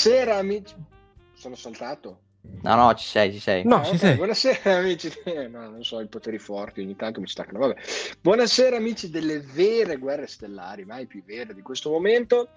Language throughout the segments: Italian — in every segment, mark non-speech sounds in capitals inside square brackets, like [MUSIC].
Buonasera amici. Sono saltato. No, no, ci sei, ci sei. No, Ah, ci sei. Buonasera amici. eh, No, non so, i poteri forti ogni tanto mi staccano. Vabbè. Buonasera amici delle vere guerre stellari, mai più vere di questo momento.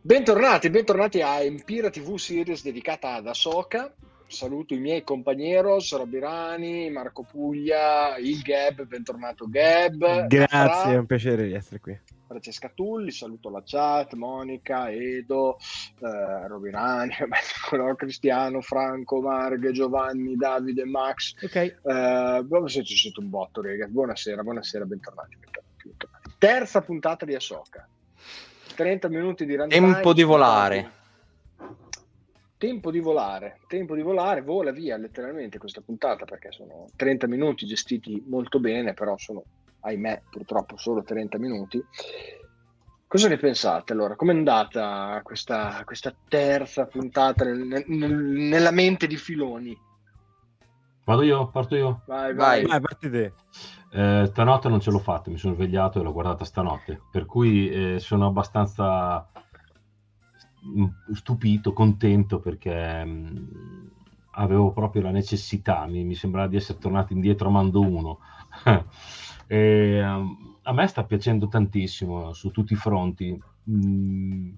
Bentornati, bentornati a Empira TV Series dedicata ad Ahsoka. Saluto i miei compagneros, Robirani, Marco Puglia, il Gab, bentornato Gab. Grazie, è Fra- un piacere di essere qui. Francesca Tulli, saluto la chat, Monica, Edo, eh, Robinani, [LAUGHS] Cristiano, Franco, Marghe, Giovanni, Davide, Max. Ok. Eh, se ci siete un botto, ragazzi. Buonasera, buonasera, bentornati, bentornati, bentornati. Terza puntata di Ahsoka. 30 minuti di runtime. Tempo di volare. Tempo di volare, tempo di volare, vola via letteralmente questa puntata perché sono 30 minuti gestiti molto bene, però sono, ahimè, purtroppo solo 30 minuti. Cosa ne pensate allora? Com'è andata questa, questa terza puntata nel- nel- nella mente di Filoni? Vado io, parto io. Vai, Vai. vai. Parti te. Eh, stanotte non ce l'ho fatta, mi sono svegliato e l'ho guardata stanotte, per cui eh, sono abbastanza stupito, contento perché mm, avevo proprio la necessità, mi, mi sembrava di essere tornato indietro a Mando 1. [LAUGHS] e, um, a me sta piacendo tantissimo su tutti i fronti. Mm,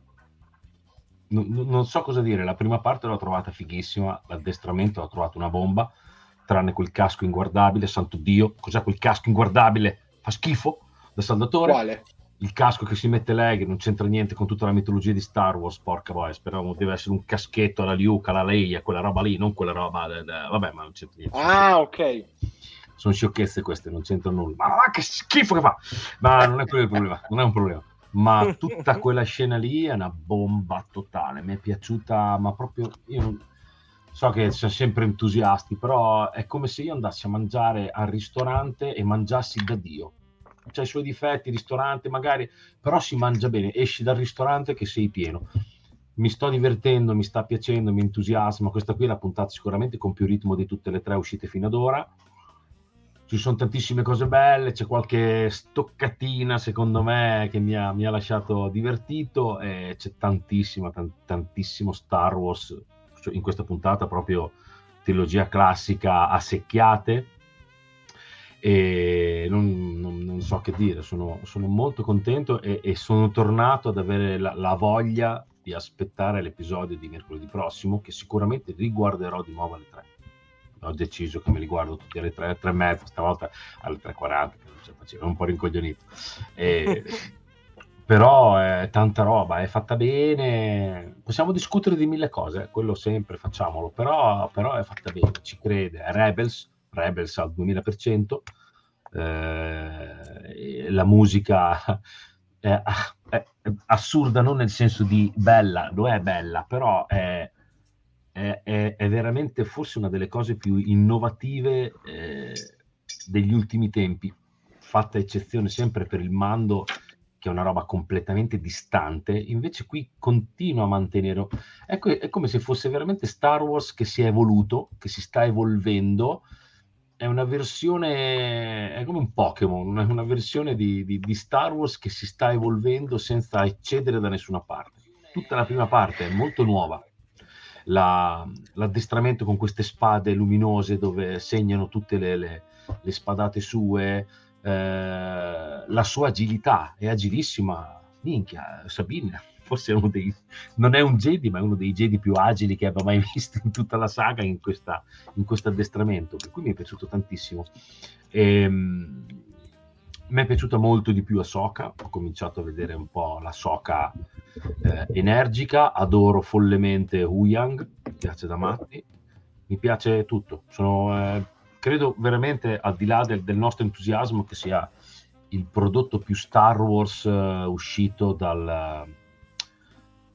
non, non so cosa dire, la prima parte l'ho trovata fighissima, l'addestramento l'ho trovato una bomba, tranne quel casco inguardabile, santo Dio, cos'è quel casco inguardabile? Fa schifo da saldatore. Quale? Il casco che si mette lei, che non c'entra niente con tutta la mitologia di Star Wars, porca boia, speravamo deve essere un caschetto alla Luke, alla Leia, quella roba lì, non quella roba, vabbè, ma non c'entra niente. Ah, ok. Sono sciocchezze queste, non c'entrano nulla. Ma va, che schifo che fa! Ma non è quello il problema, non è un problema. Ma tutta [LAUGHS] quella scena lì è una bomba totale. Mi è piaciuta, ma proprio io non- so che siamo sempre entusiasti, però è come se io andassi a mangiare al ristorante e mangiassi da Dio. C'ha i suoi difetti, il ristorante magari, però si mangia bene. Esci dal ristorante che sei pieno. Mi sto divertendo, mi sta piacendo, mi entusiasma. Questa qui è la puntata sicuramente con più ritmo di tutte le tre uscite fino ad ora ci sono tantissime cose belle, c'è qualche stoccatina secondo me che mi ha, mi ha lasciato divertito e c'è tantissima, tan- tantissimo Star Wars cioè in questa puntata, proprio trilogia classica a secchiate e non, non- non so che dire, sono, sono molto contento e, e sono tornato ad avere la, la voglia di aspettare l'episodio di mercoledì prossimo che sicuramente riguarderò di nuovo alle 3 ho deciso che me li guardo tutti alle 3, 3 e mezza, stavolta alle 3.40, che non ce la facevo, un po' rincoglionito. E- [LAUGHS] però è tanta roba, è fatta bene, possiamo discutere di mille cose, eh, quello sempre facciamolo, però, però è fatta bene, ci crede, è Rebels, Rebels al 2000%, eh, la musica è, è- è assurda non nel senso di bella, lo è bella, però è, è- è- è veramente forse una delle cose più innovative eh, degli ultimi tempi, fatta eccezione sempre per il mando, che è una roba completamente distante, invece qui continua a mantenere... È, co- è come se fosse veramente Star Wars che si è evoluto, che si sta evolvendo, è una versione, è come un Pokémon, una, una versione di, di- di Star Wars che si sta evolvendo senza eccedere da nessuna parte. Tutta la prima parte è molto nuova, la- l'addestramento con queste spade luminose dove segnano tutte le, le- le spadate sue, eh, la sua agilità, è agilissima, minchia, Sabine, forse è uno dei, non è un Jedi, ma è uno dei Jedi più agili che abbia mai visto in tutta la saga in, questo addestramento, per cui mi è piaciuto tantissimo. Ehm, mi è piaciuta molto di più Ahsoka, ho cominciato a vedere un po' la Ahsoka eh, energica, adoro follemente Huyang, mi piace da matti, mi piace tutto, sono, eh, credo veramente al di là del, del nostro entusiasmo che sia il prodotto più Star Wars eh, uscito dal,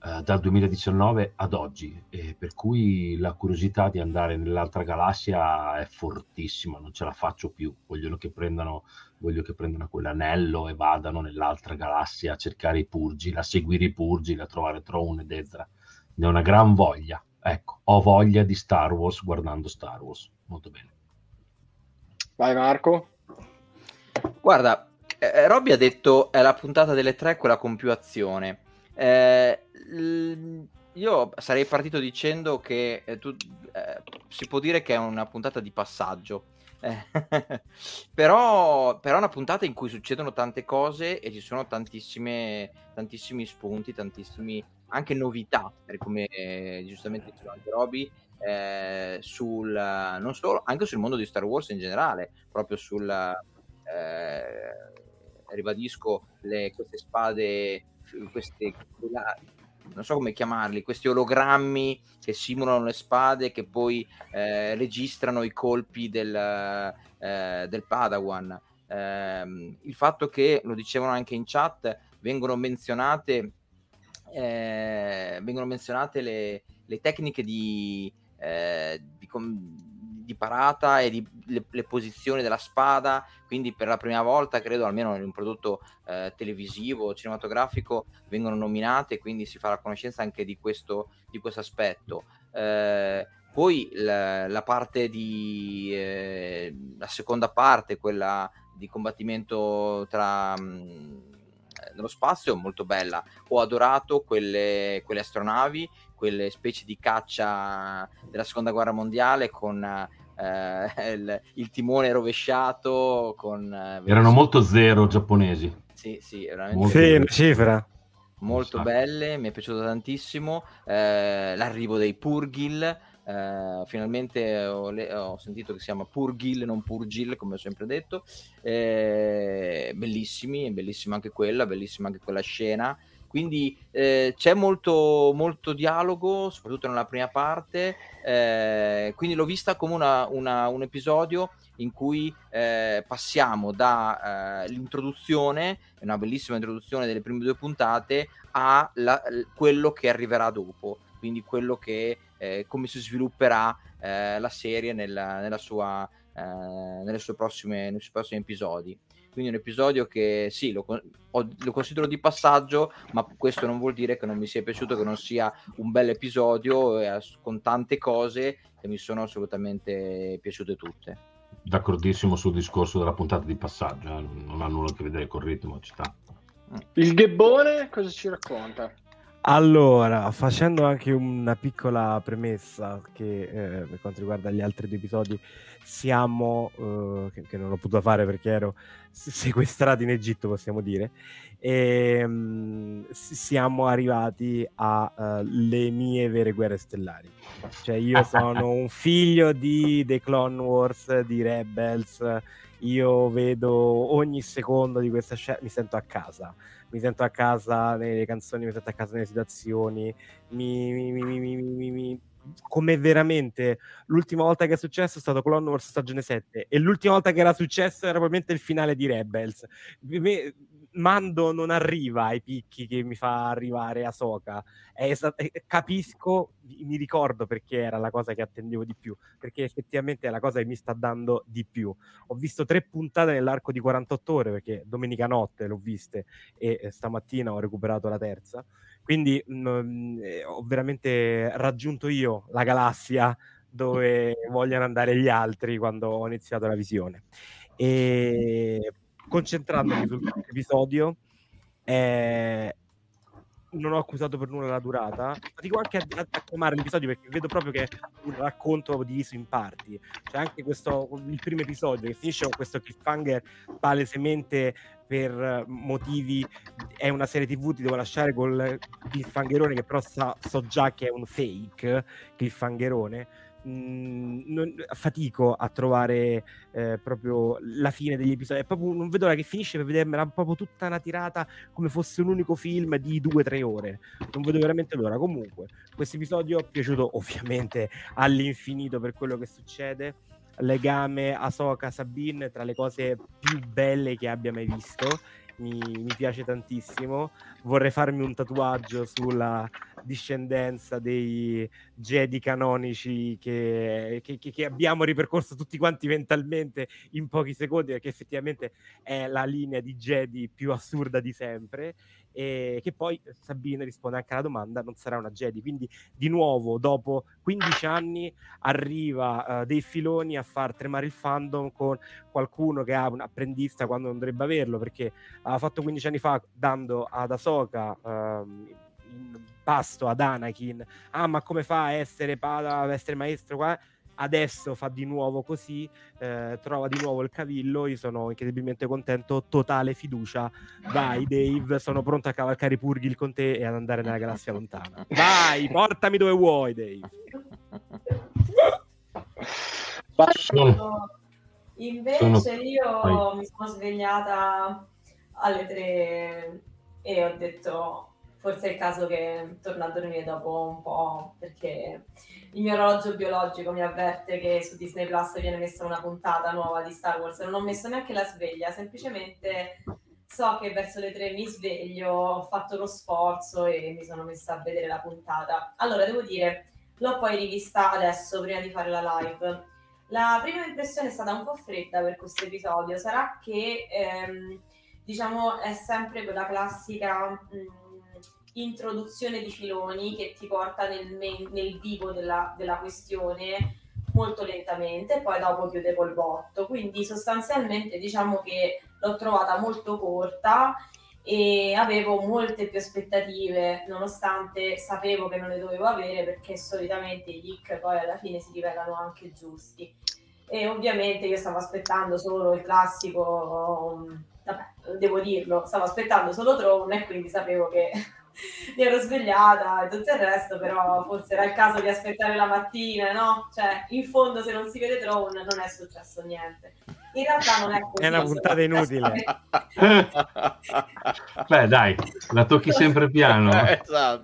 eh, dal 2019 ad oggi, e per cui la curiosità di andare nell'altra galassia è fortissima, non ce la faccio più, vogliono che prendano, voglio che prendano quell'anello e vadano nell'altra galassia a cercare i purgi, a seguire i purgi, a trovare Tron ed Ezra, ne ho una gran voglia, ecco, ho voglia di Star Wars guardando Star Wars, molto bene. Vai Marco. Guarda, eh, Robby ha detto è la puntata delle tre quella con più azione. Eh, l- io sarei partito dicendo che eh, tu, eh, si può dire che è una puntata di passaggio. [LAUGHS] Però, però è una puntata in cui succedono tante cose e ci sono tantissime, tantissimi spunti, tantissimi anche novità, come eh, giustamente diceva anche Roby, eh, sul, non solo, anche sul mondo di Star Wars in generale, proprio sul, eh, ribadisco, le, queste spade, queste, non so come chiamarli, questi ologrammi che simulano le spade che poi eh, registrano i colpi del, eh, del Padawan. Eh, il fatto che, lo dicevano anche in chat, vengono menzionate, eh, vengono menzionate le, le tecniche di, eh, di, di parata e di, le, le, posizioni della spada, quindi per la prima volta credo almeno in un prodotto eh, televisivo, cinematografico, vengono nominate, quindi si fa la conoscenza anche di questo, di questo aspetto. Eh, poi la, la, parte di eh, la seconda parte, quella di combattimento tra mh, mm, nello spazio, molto bella. Ho adorato quelle, quelle astronavi, quelle specie di caccia della seconda guerra mondiale con eh, [LAUGHS] il, il, timone rovesciato. Con, eh, Erano molto zero giapponesi. Sì, sì, veramente. Sì, una cifra. Molto belle, mi è piaciuto tantissimo. Eh, l'arrivo dei Purgil. Uh, finalmente ho, le- ho, sentito che si chiama Purgil, non Purgil, come ho sempre detto. Eh, bellissimi, bellissima anche quella, bellissima anche quella scena. Quindi eh, c'è molto, molto, dialogo, soprattutto nella prima parte, eh, quindi l'ho vista come una, una, un episodio in cui eh, passiamo dall'introduzione, eh, una bellissima introduzione delle prime due puntate, a la, quello che arriverà dopo, quindi quello che, eh, come si svilupperà eh, la serie nella, nella sua, nelle prossime, nei suoi prossimi episodi. Quindi un episodio che sì, lo, lo, considero di passaggio, ma questo non vuol dire che non mi sia piaciuto, che non sia un bel episodio eh, con tante cose che mi sono assolutamente piaciute tutte. D'accordissimo sul discorso della puntata di passaggio, eh? non ha nulla a che vedere col ritmo, ci sta. Il Ghebbone cosa ci racconta? Allora, facendo anche una piccola premessa che eh, per quanto riguarda gli altri due episodi, siamo, eh, che, che, non ho potuto fare perché ero sequestrati in Egitto, possiamo dire, e ehm, siamo arrivati alle uh, mie vere guerre stellari. Cioè io [LAUGHS] sono un figlio di The Clone Wars, di Rebels, io vedo ogni secondo di questa scena, mi sento a casa mi sento a casa nelle canzoni, mi sento a casa nelle situazioni, mi, mi, mi, come veramente l'ultima volta che è successo è stato Clone Wars stagione 7 e l'ultima volta che era successo era probabilmente il finale di Rebels. Mando non arriva ai picchi che mi fa arrivare a Soka. capisco, mi ricordo perché era la cosa che attendevo di più, perché effettivamente è la cosa che mi sta dando di più. Ho visto tre puntate nell'arco di 48 ore, perché domenica notte l'ho viste e stamattina ho recuperato la terza. Quindi mh, mm, eh, ho veramente raggiunto io la galassia dove vogliono andare gli altri quando ho iniziato la visione. E concentrandomi sul episodio, eh, non ho accusato per nulla la durata. Dico anche a, a, a chiamare l'episodio perché vedo proprio che è un racconto diviso in parti. C'è anche questo, il primo episodio che finisce con questo cliffhanger palesemente per motivi è una serie tv ti devo lasciare col cliffhangerone che però sa, so già che è un fake cliffhangerone Mhmm, non, fatico a trovare eh, proprio la fine degli episodi. Proprio, non vedo l'ora che finisce per vedermela proprio tutta una tirata come fosse un unico film di due o tre ore. Non vedo veramente l'ora. Comunque, questo episodio è piaciuto ovviamente all'infinito per quello che succede. Legame Asoka Sabine tra le cose più belle che abbia mai visto mi, mi, piace tantissimo. Vorrei farmi un tatuaggio sulla discendenza dei Jedi canonici che, che, che, abbiamo ripercorso tutti quanti mentalmente in pochi secondi, perché effettivamente è la linea di Jedi più assurda di sempre e che poi Sabine risponde anche alla domanda non sarà una Jedi quindi di nuovo dopo 15 anni arriva uh, dei filoni a far tremare il fandom con qualcuno che ha un apprendista quando non dovrebbe averlo perché ha fatto 15 anni fa dando ad Ahsoka uh, in pasto ad Anakin. Ah, ma come fa a essere, a essere maestro qua? Adesso fa di nuovo così, eh, trova di nuovo il cavillo. Io sono incredibilmente contento. Totale fiducia. Vai, Dave. Sono pronto a cavalcare i purgil con te e ad andare nella galassia lontana. Vai, portami dove vuoi, Dave. Invece sono... io mi sono svegliata alle tre e ho detto forse è il caso che torno a dormire dopo un po' perché il mio orologio biologico mi avverte che su Disney Plus viene messa una puntata nuova di Star Wars. Non ho messo neanche la sveglia semplicemente so che verso le tre mi sveglio ho fatto lo sforzo e mi sono messa a vedere la puntata. Allora devo dire l'ho poi rivista adesso prima di fare la live. La prima impressione è stata un po' fredda per questo episodio. Sarà che ehm, diciamo è sempre quella classica mh, mm, introduzione di filoni che ti porta nel, nel vivo della, della, questione molto lentamente e poi dopo chiude col botto. Quindi sostanzialmente diciamo che l'ho trovata molto corta e avevo molte più aspettative nonostante sapevo che non le dovevo avere perché solitamente i leak poi alla fine si rivelano anche giusti e ovviamente io stavo aspettando solo il classico vabbè, devo dirlo, stavo aspettando solo Tron e quindi sapevo che mi ero svegliata e tutto il resto, però forse era il caso di aspettare la mattina, no? Cioè, in fondo se non si vede Tron non è successo niente. In realtà non è così. [LAUGHS] È una puntata inutile. [LAUGHS] Beh, dai, la tocchi sempre piano. esatto.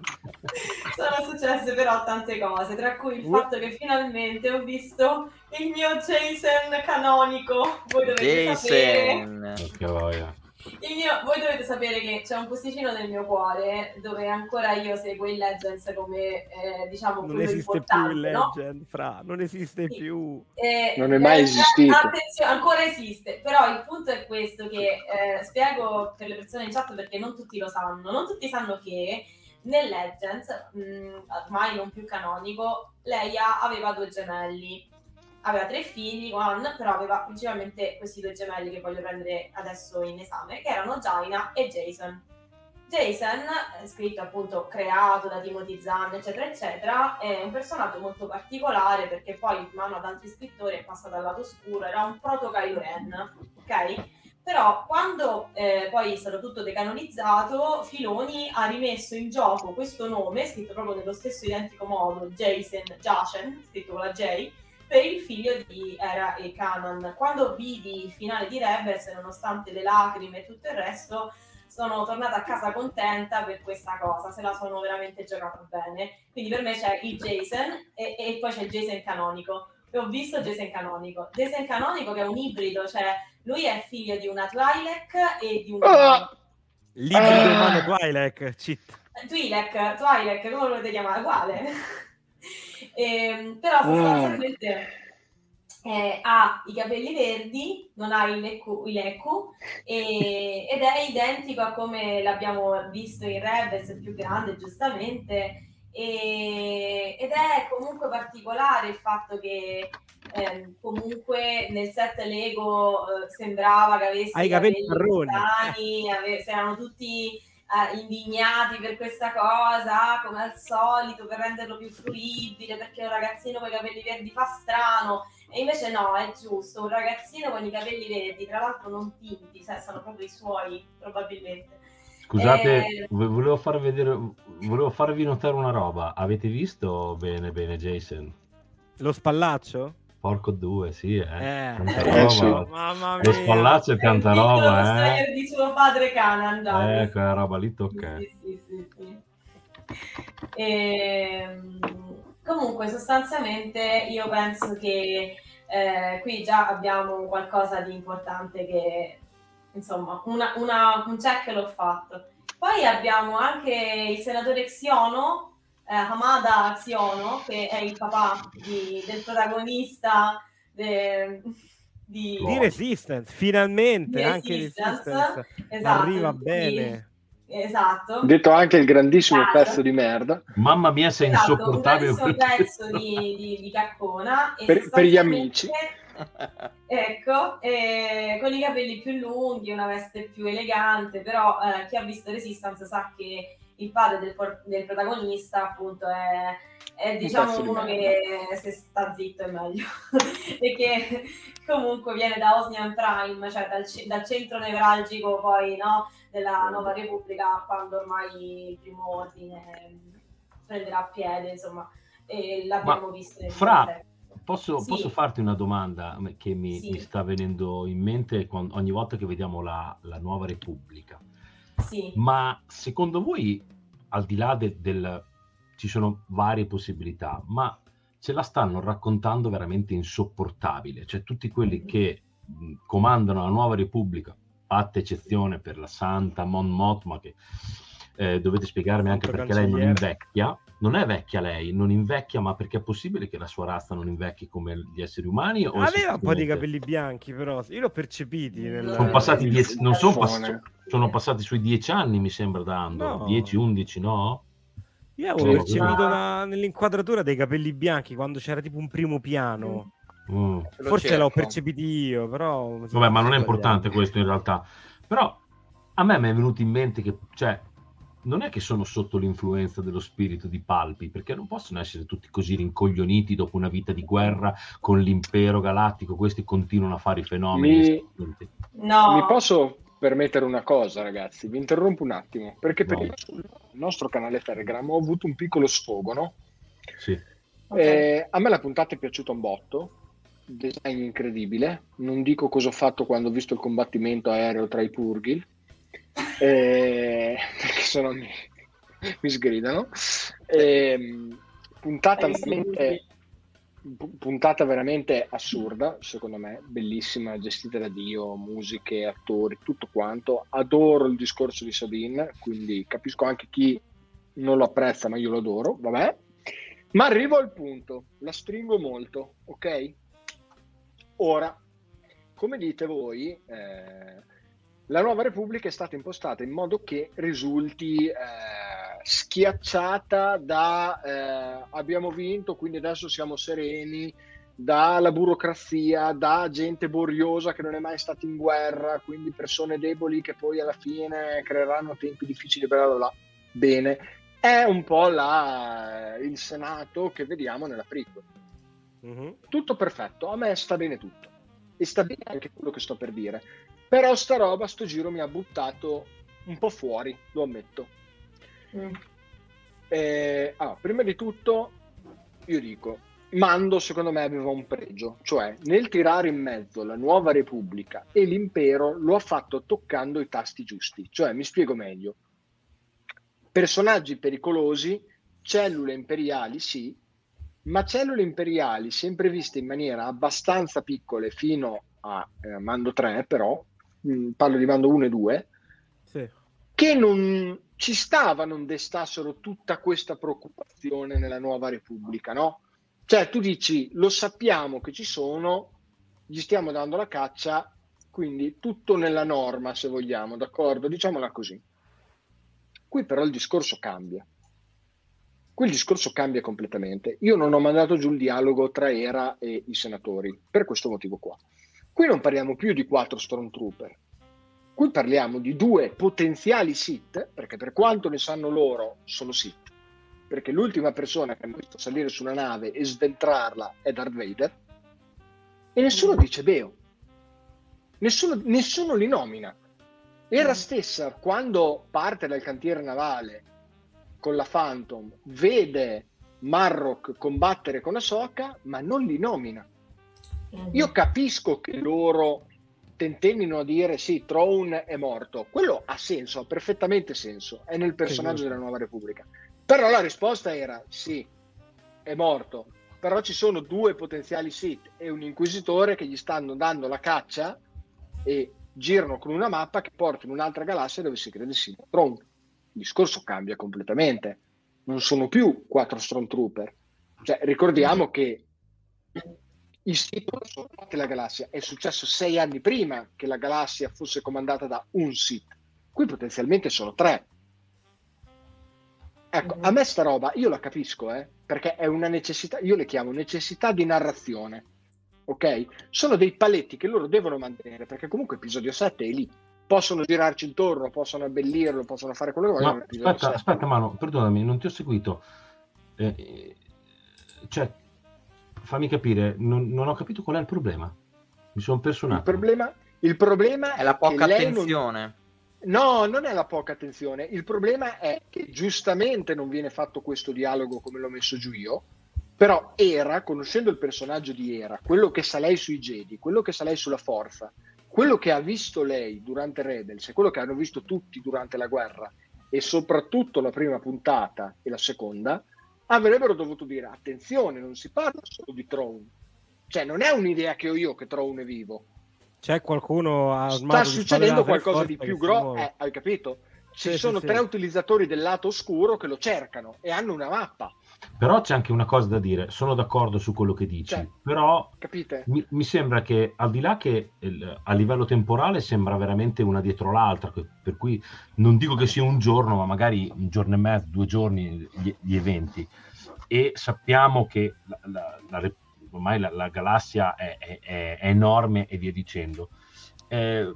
Sono successe però tante cose, tra cui il fatto che finalmente ho visto il mio Jason canonico. Voi dovete Jason. sapere. Che voglia mio, voi dovete sapere che c'è un posticino nel mio cuore dove ancora io seguo il Legends come eh, diciamo non esiste più il Legend, no? fra, non esiste sì. più. Eh, non è mai eh, esistito. Attenzione, ancora esiste, però il punto è questo che eh, spiego per le persone in chat perché non tutti lo sanno, non tutti sanno che nel Legends, mh, ormai non più canonico, Leia aveva due gemelli aveva tre figli, Juan, però aveva principalmente questi due gemelli che voglio prendere adesso in esame, che erano Jaina e Jason. Jason, scritto appunto creato da Timothy Zahn, eccetera, eccetera, è un personaggio molto particolare perché poi in mano ad altri scrittori è passato al lato oscuro, era un proto Kylo Ren, ok? Però quando eh, poi è stato tutto decanonizzato, Filoni ha rimesso in gioco questo nome, scritto proprio nello stesso identico modo, Jason, Jacen, scritto con la J, per il figlio di Era e Canon. Quando vidi il finale di Rebels, nonostante le lacrime e tutto il resto, sono tornata a casa contenta per questa cosa, se la sono veramente giocata bene. Quindi per me c'è il Jason e, e poi c'è il Jason canonico. E ho visto Jason canonico. Jason canonico che è un ibrido, cioè lui è figlio di una Twi'lek e di un... Oh! L'ibrido umano Twi'lek, cheat. Twi'lek, Twi'lek, come lo volete chiamare? Uguale. Eh, però sostanzialmente eh, ha i capelli verdi, non ha il lecco, lecco e, ed è identico a come l'abbiamo visto in Rebels, più grande giustamente. E, ed è comunque particolare il fatto che eh, comunque nel set Lego eh, sembrava che avesse i capelli marroni, ave- erano tutti eh, indignati per questa cosa, come al solito, per renderlo più fruibile, perché un ragazzino con i capelli verdi fa strano. E invece no, è giusto, un ragazzino con i capelli verdi, tra l'altro non tinti, cioè sono proprio i suoi, probabilmente. Scusate, eh... volevo, far vedere, volevo farvi notare una roba. Avete visto bene bene Jason? Lo spallaccio? Porco due, sì, eh. eh. Eh, sì. Mamma mia. Lo spallaccio è tanta roba, eh. di suo padre Canan, Eh, quella roba lì tocca. Sì, sì, sì, sì. E, ehm, comunque, sostanzialmente, io penso che eh, qui già abbiamo qualcosa di importante che, insomma, una, una, un check l'ho fatto. Poi abbiamo anche il senatore Xiono, eh, Hamada Aziono, che è il papà di, del protagonista de, di... di... Resistance, finalmente di anche Resistance, Resistance esatto, arriva bene. Esatto. Detto anche il grandissimo esatto. pezzo di merda. Mamma mia, sei esatto, insopportabile. Un pezzo di, di, di caccona. Per, per, gli amici. ecco, con i capelli più lunghi, una veste più elegante, però eh, chi ha visto Resistance sa che il padre del, del protagonista appunto è, è diciamo uno che se sta zitto è meglio [LAUGHS] e che comunque viene da Osnian Prime, cioè dal, dal centro nevralgico poi no, della nuova repubblica quando ormai il primo ordine prenderà piede insomma e l'abbiamo Ma visto fra Posso, sì. posso, farti una domanda che mi, sì. mi, sta venendo in mente quando, ogni volta che vediamo la, la Nuova Repubblica? Sì. Ma secondo voi, al di là de, del... ci sono varie possibilità, ma ce la stanno raccontando veramente insopportabile? Cioè tutti quelli che comandano la Nuova Repubblica, fatta eccezione per la Santa Mon Mothma, che eh, dovete spiegarmi anche perché lei non invecchia, non è vecchia lei, non invecchia, ma perché è possibile che la sua razza non invecchi come gli esseri umani? O Aveva un po' di capelli bianchi, però io l'ho percepiti. Nel... Sono passati dieci, non sono, pass- sono passati sui dieci anni, mi sembra, da Andor. No. 10-11, no? Io avevo percepito una, nell'inquadratura dei capelli bianchi quando c'era tipo un primo piano. Mm. Forse cerco. l'ho percepito io, però... Vabbè, ma non è importante questo in realtà. Però a me mi è venuto in mente che, cioè, non è che sono sotto l'influenza dello spirito di Palpi, perché non possono essere tutti così rincoglioniti dopo una vita di guerra con l'impero galattico, questi continuano a fare i fenomeni. Mi, no. Mi posso permettere una cosa, ragazzi? Vi interrompo un attimo, perché no. per sul nostro canale Telegram ho avuto un piccolo sfogo, no? Sì. Okay. Eh, a me la puntata è piaciuta un botto, design incredibile, non dico cosa ho fatto quando ho visto il combattimento aereo tra i Purgil, eh, [LAUGHS] perché sennò mi, mi sgridano. Eh, puntata, veramente, puntata veramente assurda, secondo me, bellissima, gestita da Dio, musiche, attori, tutto quanto. Adoro il discorso di Sabine, quindi capisco anche chi non lo apprezza, ma io lo adoro, vabbè. Ma arrivo al punto, la stringo molto, ok? Ora, come dite voi, eh, la nuova Repubblica è stata impostata in modo che risulti eh, schiacciata da eh, abbiamo vinto, quindi adesso siamo sereni, dalla burocrazia, da gente boriosa che non è mai stata in guerra, quindi persone deboli che poi alla fine creeranno tempi difficili, bla bla bla. Bene, è un po' la, il Senato che vediamo nella prequel. Mm-hmm. Tutto perfetto, a me sta bene tutto. E sta bene anche quello che sto per dire però sta roba, sto giro mi ha buttato un po' fuori, lo ammetto. Mm. Eh, allora, prima di tutto, io dico, Mando secondo me aveva un pregio, cioè nel tirare in mezzo la nuova Repubblica e l'impero lo ha fatto toccando i tasti giusti, cioè mi spiego meglio. Personaggi pericolosi, cellule imperiali sì, ma cellule imperiali sempre viste in maniera abbastanza piccole fino a eh, Mando 3 però, Mm, parlo di Mando 1 e 2, sì. che non ci stava non destassero tutta questa preoccupazione nella nuova Repubblica, no? Cioè tu dici, lo sappiamo che ci sono, gli stiamo dando la caccia, quindi tutto nella norma, se vogliamo, d'accordo? Diciamola così. Qui però il discorso cambia. Qui il discorso cambia completamente. Io non ho mandato giù il dialogo tra Era e i senatori, per questo motivo qua. Qui non parliamo più di quattro Stormtrooper, qui parliamo di due potenziali Sith, perché per quanto ne sanno loro, sono Sith. Perché l'ultima persona che hanno visto salire su una nave e sventrarla è Darth Vader, e nessuno mm. dice Beo, nessuno, nessuno li nomina. Era mm. stessa, quando parte dal cantiere navale con la Phantom, vede Marrock combattere con Ahsoka, ma non li nomina. Io capisco che loro tentennino a dire sì, Throne è morto. Quello ha senso, ha perfettamente senso, è nel personaggio della Nuova Repubblica. Però la risposta era sì, è morto. Però ci sono due potenziali Sith e un inquisitore che gli stanno dando la caccia e girano con una mappa che porta in un'altra galassia dove si crede sia Throne. Il discorso cambia completamente. Non sono più quattro Stormtrooper. Cioè, ricordiamo che i Sith sono la galassia. È successo sei anni prima che la galassia fosse comandata da un Sith. Qui potenzialmente sono tre. Ecco, mm-hmm. a me sta roba, io la capisco, eh, perché è una necessità, io le chiamo necessità di narrazione, ok? Sono dei paletti che loro devono mantenere, perché comunque episodio 7 è lì. possono girarci intorno, possono abbellirlo, possono fare quello che vogliono. Aspetta, aspetta, Mano, perdonami, non ti ho seguito. Eh, cioè, fammi capire, non, non, ho capito qual è il problema. Mi sono perso un attimo. Il problema, il problema è la poca attenzione. Non... No, non è la poca attenzione. Il problema è che giustamente non viene fatto questo dialogo come l'ho messo giù io. Però Era, conoscendo il personaggio di Era, quello che sa lei sui Jedi, quello che sa lei sulla forza, quello che ha visto lei durante Rebels e quello che hanno visto tutti durante la guerra e soprattutto la prima puntata e la seconda, avrebbero dovuto dire attenzione, non si parla solo di Throne. Cioè, non è un'idea che ho io che Throne è vivo. C'è qualcuno a Sta succedendo qualcosa di più grosso, eh, hai capito? Ci sì, sono sì, tre sì. utilizzatori del lato oscuro che lo cercano e hanno una mappa. Però c'è anche una cosa da dire, sono d'accordo su quello che dici, cioè, però mi, mi, sembra che al di là che il, a livello temporale sembra veramente una dietro l'altra, per cui non dico che sia un giorno, ma magari un giorno e mezzo, due giorni gli, gli eventi. E sappiamo che la, la, la, ormai la, galassia è, è, è, enorme e via dicendo. Eh,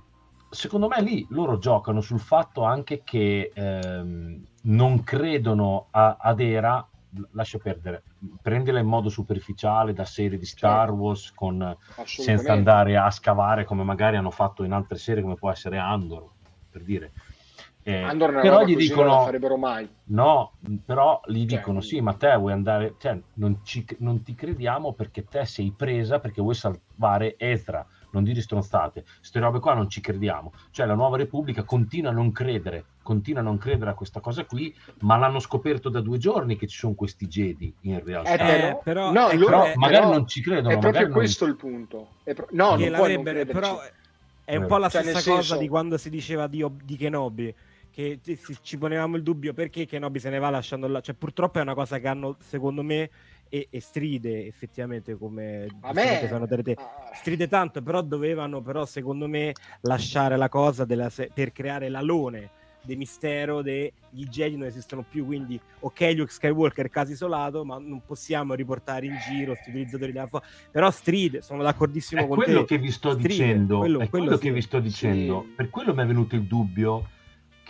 secondo me lì loro giocano sul fatto anche che ehm, non credono a, ad Era lascia perdere, prendila in modo superficiale da serie di Star certo. Wars con, senza andare a scavare come magari hanno fatto in altre serie come può essere Andor, per dire. Eh, Andor però gli dicono non la farebbero mai. No, però gli cioè, dicono sì, ma te vuoi andare, cioè, non, ci, non ti crediamo perché te sei presa perché vuoi salvare Ezra non dire stronzate, queste robe qua non ci crediamo. Cioè la nuova Repubblica continua a non credere, continua a non credere a questa cosa qui, ma l'hanno scoperto da due giorni che ci sono questi Jedi in realtà. Eh, però, no, però è, magari però, non ci credono. È proprio non... questo il punto. Pro... No, non puoi non però è un po' la cioè, stessa cosa senso... di quando si diceva di, di Kenobi che ci ponevamo il dubbio perché Kenobi se ne va lasciando là. Cioè, purtroppo è una cosa che hanno, secondo me, e, e stride effettivamente come me... te, ah. stride tanto, però dovevano, però, secondo me, lasciare la cosa della, per creare l'alone di mistero degli Jedi non esistono più quindi ok Luke Skywalker caso isolato ma non possiamo riportare in giro questi utilizzatori della forza però stride sono d'accordissimo è con quello te che vi sto stride, dicendo quello, è quello, quello sì. che vi sto dicendo sì. per quello mi è venuto il dubbio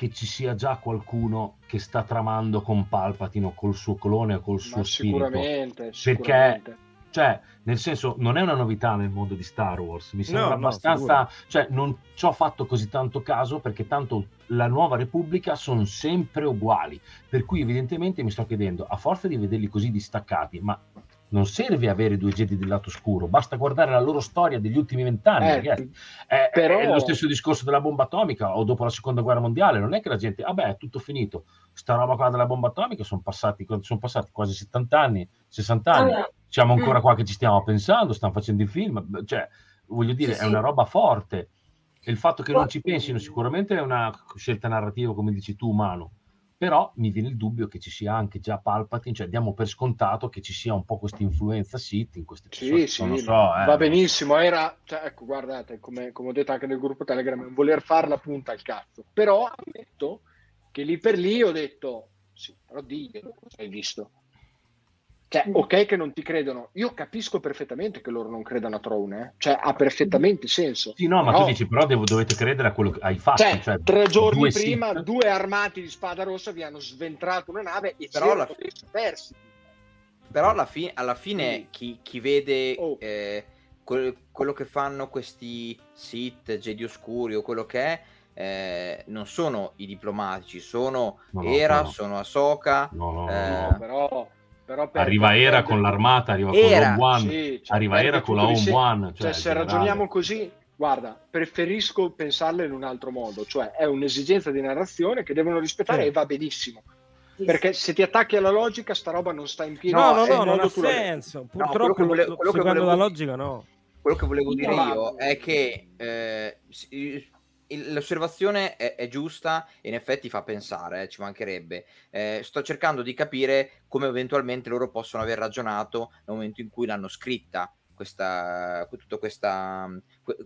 che ci sia già qualcuno che sta tramando con Palpatine o col suo clone o col suo Ma spirito. Sicuramente, sicuramente. Perché, cioè, nel senso, non è una novità nel mondo di Star Wars. Mi sembra no, abbastanza. No, cioè, non ci ho fatto così tanto caso perché tanto la nuova Repubblica sono sempre uguali. Per cui, evidentemente, mi sto chiedendo, a forza di vederli così distaccati, ma non serve avere due Jedi del lato oscuro, basta guardare la loro storia degli ultimi vent'anni. Eh, è, però... è, lo stesso discorso della bomba atomica o dopo la seconda guerra mondiale. Non è che la gente, vabbè, è tutto finito. Sta roba qua della bomba atomica sono passati, sono passati quasi 70 anni, 60 anni. Ah, Siamo ancora mm. qua che ci stiamo pensando, stanno facendo i film. Cioè, voglio dire, sì, è una roba forte. E il fatto che non ci pensino sicuramente è una scelta narrativa, come dici tu, umano però mi viene il dubbio che ci sia anche già Palpatine, cioè diamo per scontato che ci sia un po' questa influenza Sith in queste persone. Sì, sì, so, eh. va benissimo, era, cioè, ecco, guardate, come, come, ho detto anche nel gruppo Telegram, voler fare la punta al cazzo, però ammetto che lì per lì ho detto, sì, però diglielo, hai visto, cioè, ok che non ti credono, io capisco perfettamente che loro non credano a Throne, eh? cioè ha perfettamente senso. Sì, no, ma tu dici però devo, dovete credere a quello che hai fatto. Cioè, cioè tre giorni prima sit. due armati di spada rossa vi hanno sventrato una nave e però la... persi. Però alla, fi- alla fine chi, chi vede oh. eh, que- quello che fanno questi Sith, Jedi Oscuri o quello che è, eh, non sono i diplomatici, sono no, Era, no. sono Ahsoka. No, no, eh, no, però però per, arriva Era per... con l'armata, arriva era, con l'Home One, sì, cioè, arriva Era con la Home se... One. Cioè, cioè se ragioniamo così, guarda, preferisco pensarla in un altro modo, cioè è un'esigenza di narrazione che devono rispettare sì. e va benissimo. Perché se ti attacchi alla logica, sta roba non sta in piedi. No, no, no, non ha senso. Purtroppo, no, quello che volevo, quello che volevo, la logica, no. Quello che volevo dire io è che eh, l'osservazione è, è, giusta e in effetti fa pensare, eh, ci mancherebbe. Eh, sto cercando di capire come eventualmente loro possono aver ragionato nel momento in cui l'hanno scritta questa, tutta questa,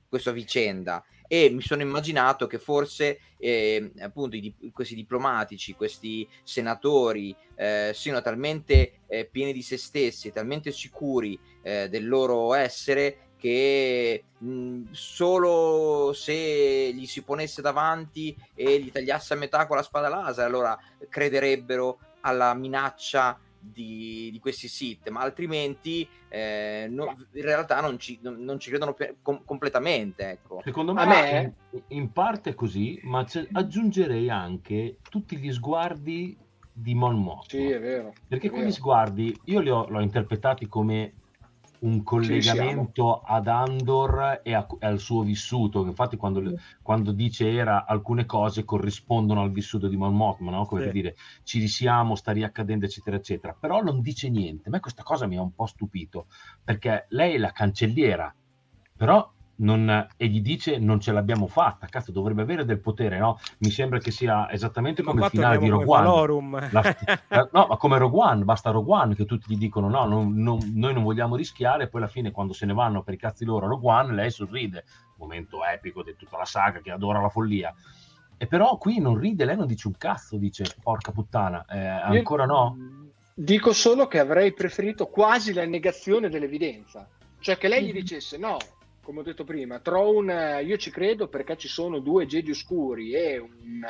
questa vicenda e mi sono immaginato che forse eh, appunto i, questi diplomatici, questi senatori eh, siano talmente eh, pieni di se stessi, talmente sicuri eh, del loro essere che mh, solo se gli si ponesse davanti e gli tagliasse a metà con la spada laser, allora crederebbero alla minaccia di, di, questi sit, ma altrimenti eh, no, in realtà non ci, non, non ci credono per, com- completamente. Ecco. Secondo me, me... In, in, parte è così, ma aggiungerei anche tutti gli sguardi di Mon Mothma. Sì, è vero. Perché è quegli vero. sguardi io li ho, li ho interpretati come un collegamento ad Andor e, a, e, al suo vissuto. Infatti, quando, mm. quando, dice era alcune cose corrispondono al vissuto di Mon Mothma, no? come sì. per dire ci risiamo, sta riaccadendo, eccetera, eccetera. Però non dice niente. A me questa cosa mi ha un po' stupito perché lei è la cancelliera, però non, e gli dice non ce l'abbiamo fatta, cazzo dovrebbe avere del potere, no? Mi sembra che sia esattamente come il finale di Rogue One. La, la, no, ma come Rogue One, basta Rogue One che tutti gli dicono no, non, non, noi non vogliamo rischiare, e poi alla fine quando se ne vanno per i cazzi loro a Rogue One, lei sorride, momento epico di tutta la saga che adora la follia. E però qui non ride, lei non dice un cazzo, dice porca puttana, eh, ancora Io no? Dico solo che avrei preferito quasi la negazione dell'evidenza, cioè che lei gli dicesse no, come ho detto prima, Throne io ci credo perché ci sono due Jedi oscuri e un,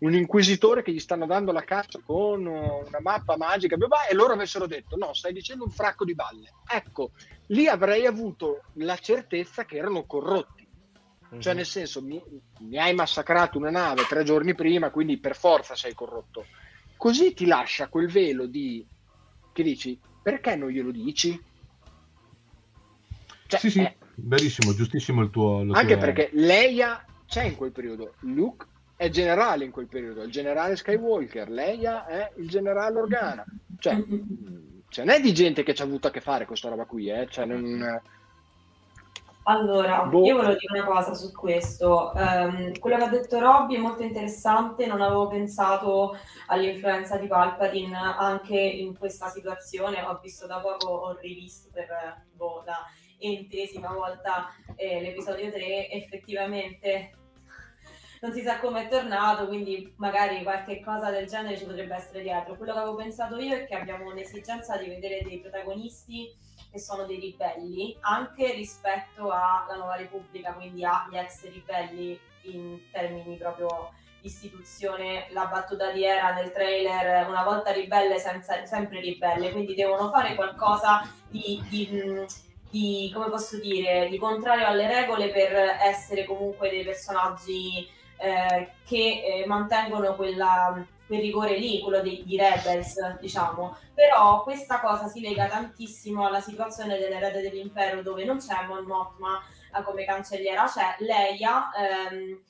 un inquisitore che gli stanno dando la caccia con una mappa magica e loro avessero detto no, stai dicendo un fracco di balle. Ecco, lì avrei avuto la certezza che erano corrotti. Mm-hmm. Cioè, nel senso, mi, mi hai massacrato una nave tre giorni prima, quindi per forza sei corrotto. Così ti lascia quel velo di... che dici, perché non glielo dici? Cioè, sì, sì. È, Verissimo, giustissimo il tuo... Anche tuo... perché Leia c'è in quel periodo, Luke è generale in quel periodo, il generale Skywalker, Leia è il generale Organa. Cioè, cioè non è di gente che ci ha avuto a che fare questa roba qui, eh? Cioè, non... Allora, boh. io volevo dire una cosa su questo. Um, quello che ha detto Robby è molto interessante, non avevo pensato all'influenza di Palpatine anche in questa situazione, ho visto da poco, ho rivisto per boh, la entesima volta eh, l'episodio 3, effettivamente [LAUGHS] non si sa come è tornato, quindi magari qualche cosa del genere ci potrebbe essere dietro. Quello che avevo pensato io è che abbiamo un'esigenza di vedere dei protagonisti che sono dei ribelli, anche rispetto alla Nuova Repubblica, quindi agli ex ribelli in termini proprio istituzione. La battuta di Era nel trailer, una volta ribelle, senza, sempre ribelle, quindi devono fare qualcosa di, di di, come posso dire, di contrario alle regole per essere comunque dei personaggi eh, che eh, mantengono quella, quel rigore lì, quello di, di Rebels, diciamo. Però questa cosa si lega tantissimo alla situazione dell'erede dell'impero dove non c'è Mon Mothma come cancelliera, c'è Leia, ehm,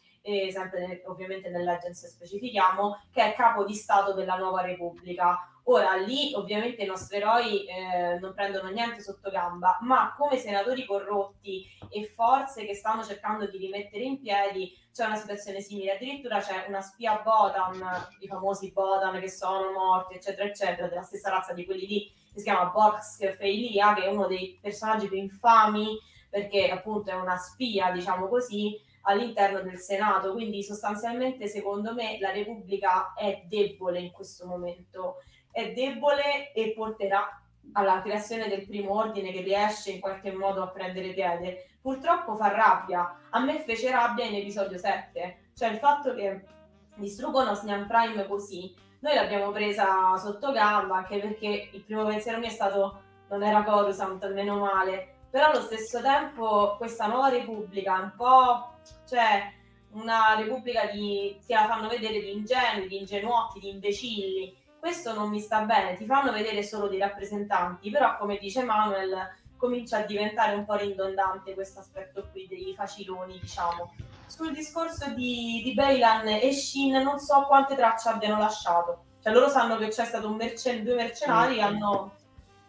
sempre ovviamente nel Legends specifichiamo, che è capo di Stato della Nuova Repubblica. Ora lì ovviamente i nostri eroi eh, non prendono niente sotto gamba, ma come senatori corrotti e forze che stanno cercando di rimettere in piedi c'è una situazione simile. Addirittura c'è una spia Botan, i famosi Botan che sono morti, eccetera, eccetera, della stessa razza di quelli lì, che si chiama Box Feilia, che è uno dei personaggi più infami perché appunto è una spia, diciamo così, all'interno del Senato. Quindi sostanzialmente secondo me la Repubblica è debole in questo momento è debole e porterà alla creazione del primo ordine che riesce in qualche modo a prendere piede. Purtroppo fa rabbia. A me fece rabbia in episodio 7, cioè il fatto che distruggono Snan Prime così. Noi l'abbiamo presa sotto gamba anche perché il primo pensiero mio è stato non era Coruscant, meno male. Però allo stesso tempo questa nuova repubblica un po', cioè una repubblica di, che la fanno vedere di ingenui, di ingenuotti, di imbecilli questo non mi sta bene, ti fanno vedere solo dei rappresentanti, però come dice Manuel comincia a diventare un po' ridondante questo aspetto qui dei faciloni, diciamo. Sul discorso di, di Bailan e Shin non so quante tracce abbiano lasciato, cioè loro sanno che c'è stato un mercen- due mercenari che hanno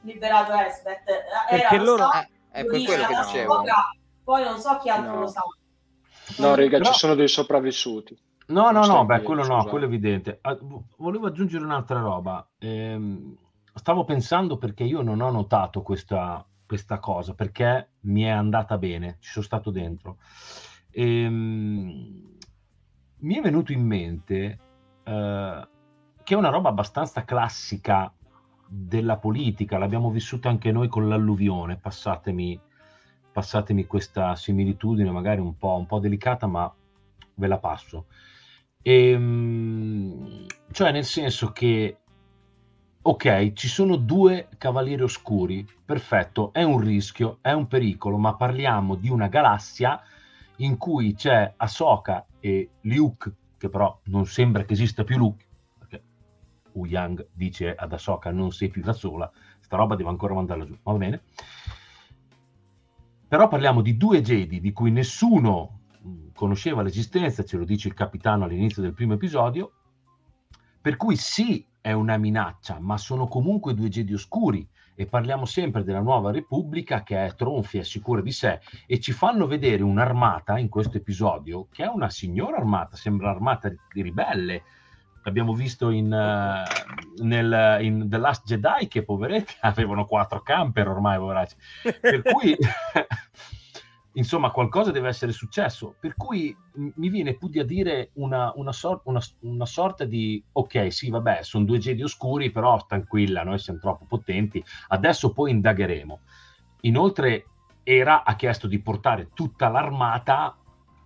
liberato Esbeth, perché Era loro... Sa- è per quello che dicevo. Poi non so chi altro No. lo sa. No, raga, Però- ci sono dei sopravvissuti. No, no, no, beh, quello no, quello è evidente. Ah, vo- volevo aggiungere un'altra roba. Ehm, stavo pensando perché io non ho notato questa, questa cosa, perché mi è andata bene, ci sono stato dentro. Ehm, mi è venuto in mente eh, che è una roba abbastanza classica della politica, l'abbiamo vissuta anche noi con l'alluvione, passatemi passatemi questa similitudine, magari un po', un po delicata, ma ve la passo. E, ehm, cioè, nel senso che, ok, ci sono due cavalieri oscuri, perfetto, è un rischio, è un pericolo, ma parliamo di una galassia in cui c'è Ahsoka e Luke, che però non sembra che esista più Luke, perché Wu Yang dice ad Ahsoka non sei più da sola, sta roba deve ancora mandarla giù, va bene. Però parliamo di due Jedi di cui nessuno conosceva l'esistenza, ce lo dice il capitano all'inizio del primo episodio, per cui sì, è una minaccia, ma sono comunque due Jedi oscuri e parliamo sempre della nuova Repubblica che è tronfia, sicura di sé e ci fanno vedere un'armata in questo episodio che è una signora armata, sembra un'armata ribelle. L'abbiamo visto in, uh, nel, in The Last Jedi che poveretti [LAUGHS] avevano quattro camper ormai, poveracci. Per cui [LAUGHS] insomma qualcosa deve essere successo. Per cui mi viene più a dire una, una, sor- una, una, sorta di ok sì vabbè sono due Jedi oscuri però tranquilla noi siamo troppo potenti adesso poi indagheremo. Inoltre Era ha chiesto di portare tutta l'armata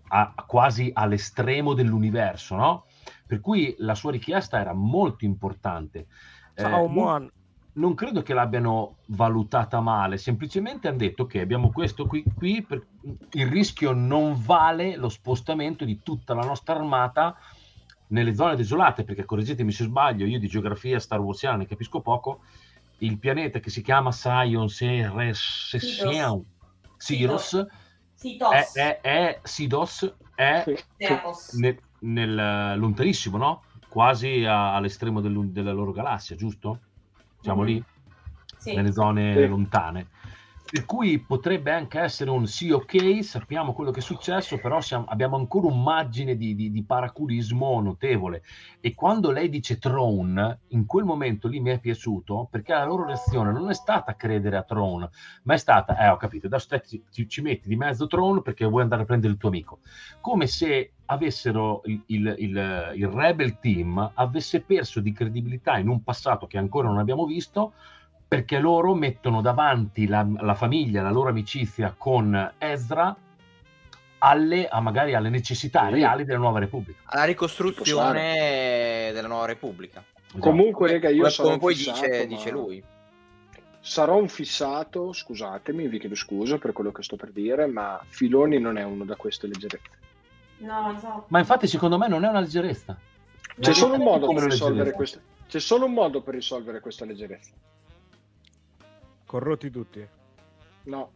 a, a quasi all'estremo dell'universo no? per cui la sua richiesta era molto importante. Ciao, eh, Moan non credo che l'abbiano valutata male, semplicemente hanno detto che abbiamo questo qui, qui per, il rischio non vale lo spostamento di tutta la nostra armata nelle zone desolate, perché correggetemi se sbaglio, io di geografia Star Warsiana ne capisco poco, il pianeta che si chiama Sion Siros è, è, è, Sidos è ne, nel lontanissimo, no? Quasi a, all'estremo del, della loro galassia, giusto? Diciamo mm-hmm. lì, sì. nelle zone sì. lontane. Per cui potrebbe anche essere un sì, ok, sappiamo quello che è successo, però siamo, abbiamo ancora un margine di, di, di, paraculismo notevole. E quando lei dice Throne, in quel momento lì mi è piaciuto perché la loro reazione non è stata credere a Throne, ma è stata, eh, ho capito, adesso te ci, ci, ci metti di mezzo Throne perché vuoi andare a prendere il tuo amico. Come se avessero il, il, il, il, Rebel Team avesse perso di credibilità in un passato che ancora non abbiamo visto perché loro mettono davanti la, la famiglia, la loro amicizia con Ezra alle, a magari alle necessità sì. reali della nuova Repubblica. Alla ricostruzione della nuova Repubblica. Esatto. Comunque, rega, io sono come poi fissato, dice, ma... dice lui. Sarò un fissato, scusatemi, vi chiedo scusa per quello che sto per dire, ma Filoni non è uno da queste leggerezze. No, esatto. Ma infatti secondo me non è una leggerezza. C'è solo, un modo per risolvere questa, c'è solo un modo per risolvere questa leggerezza. Corrotti tutti? No.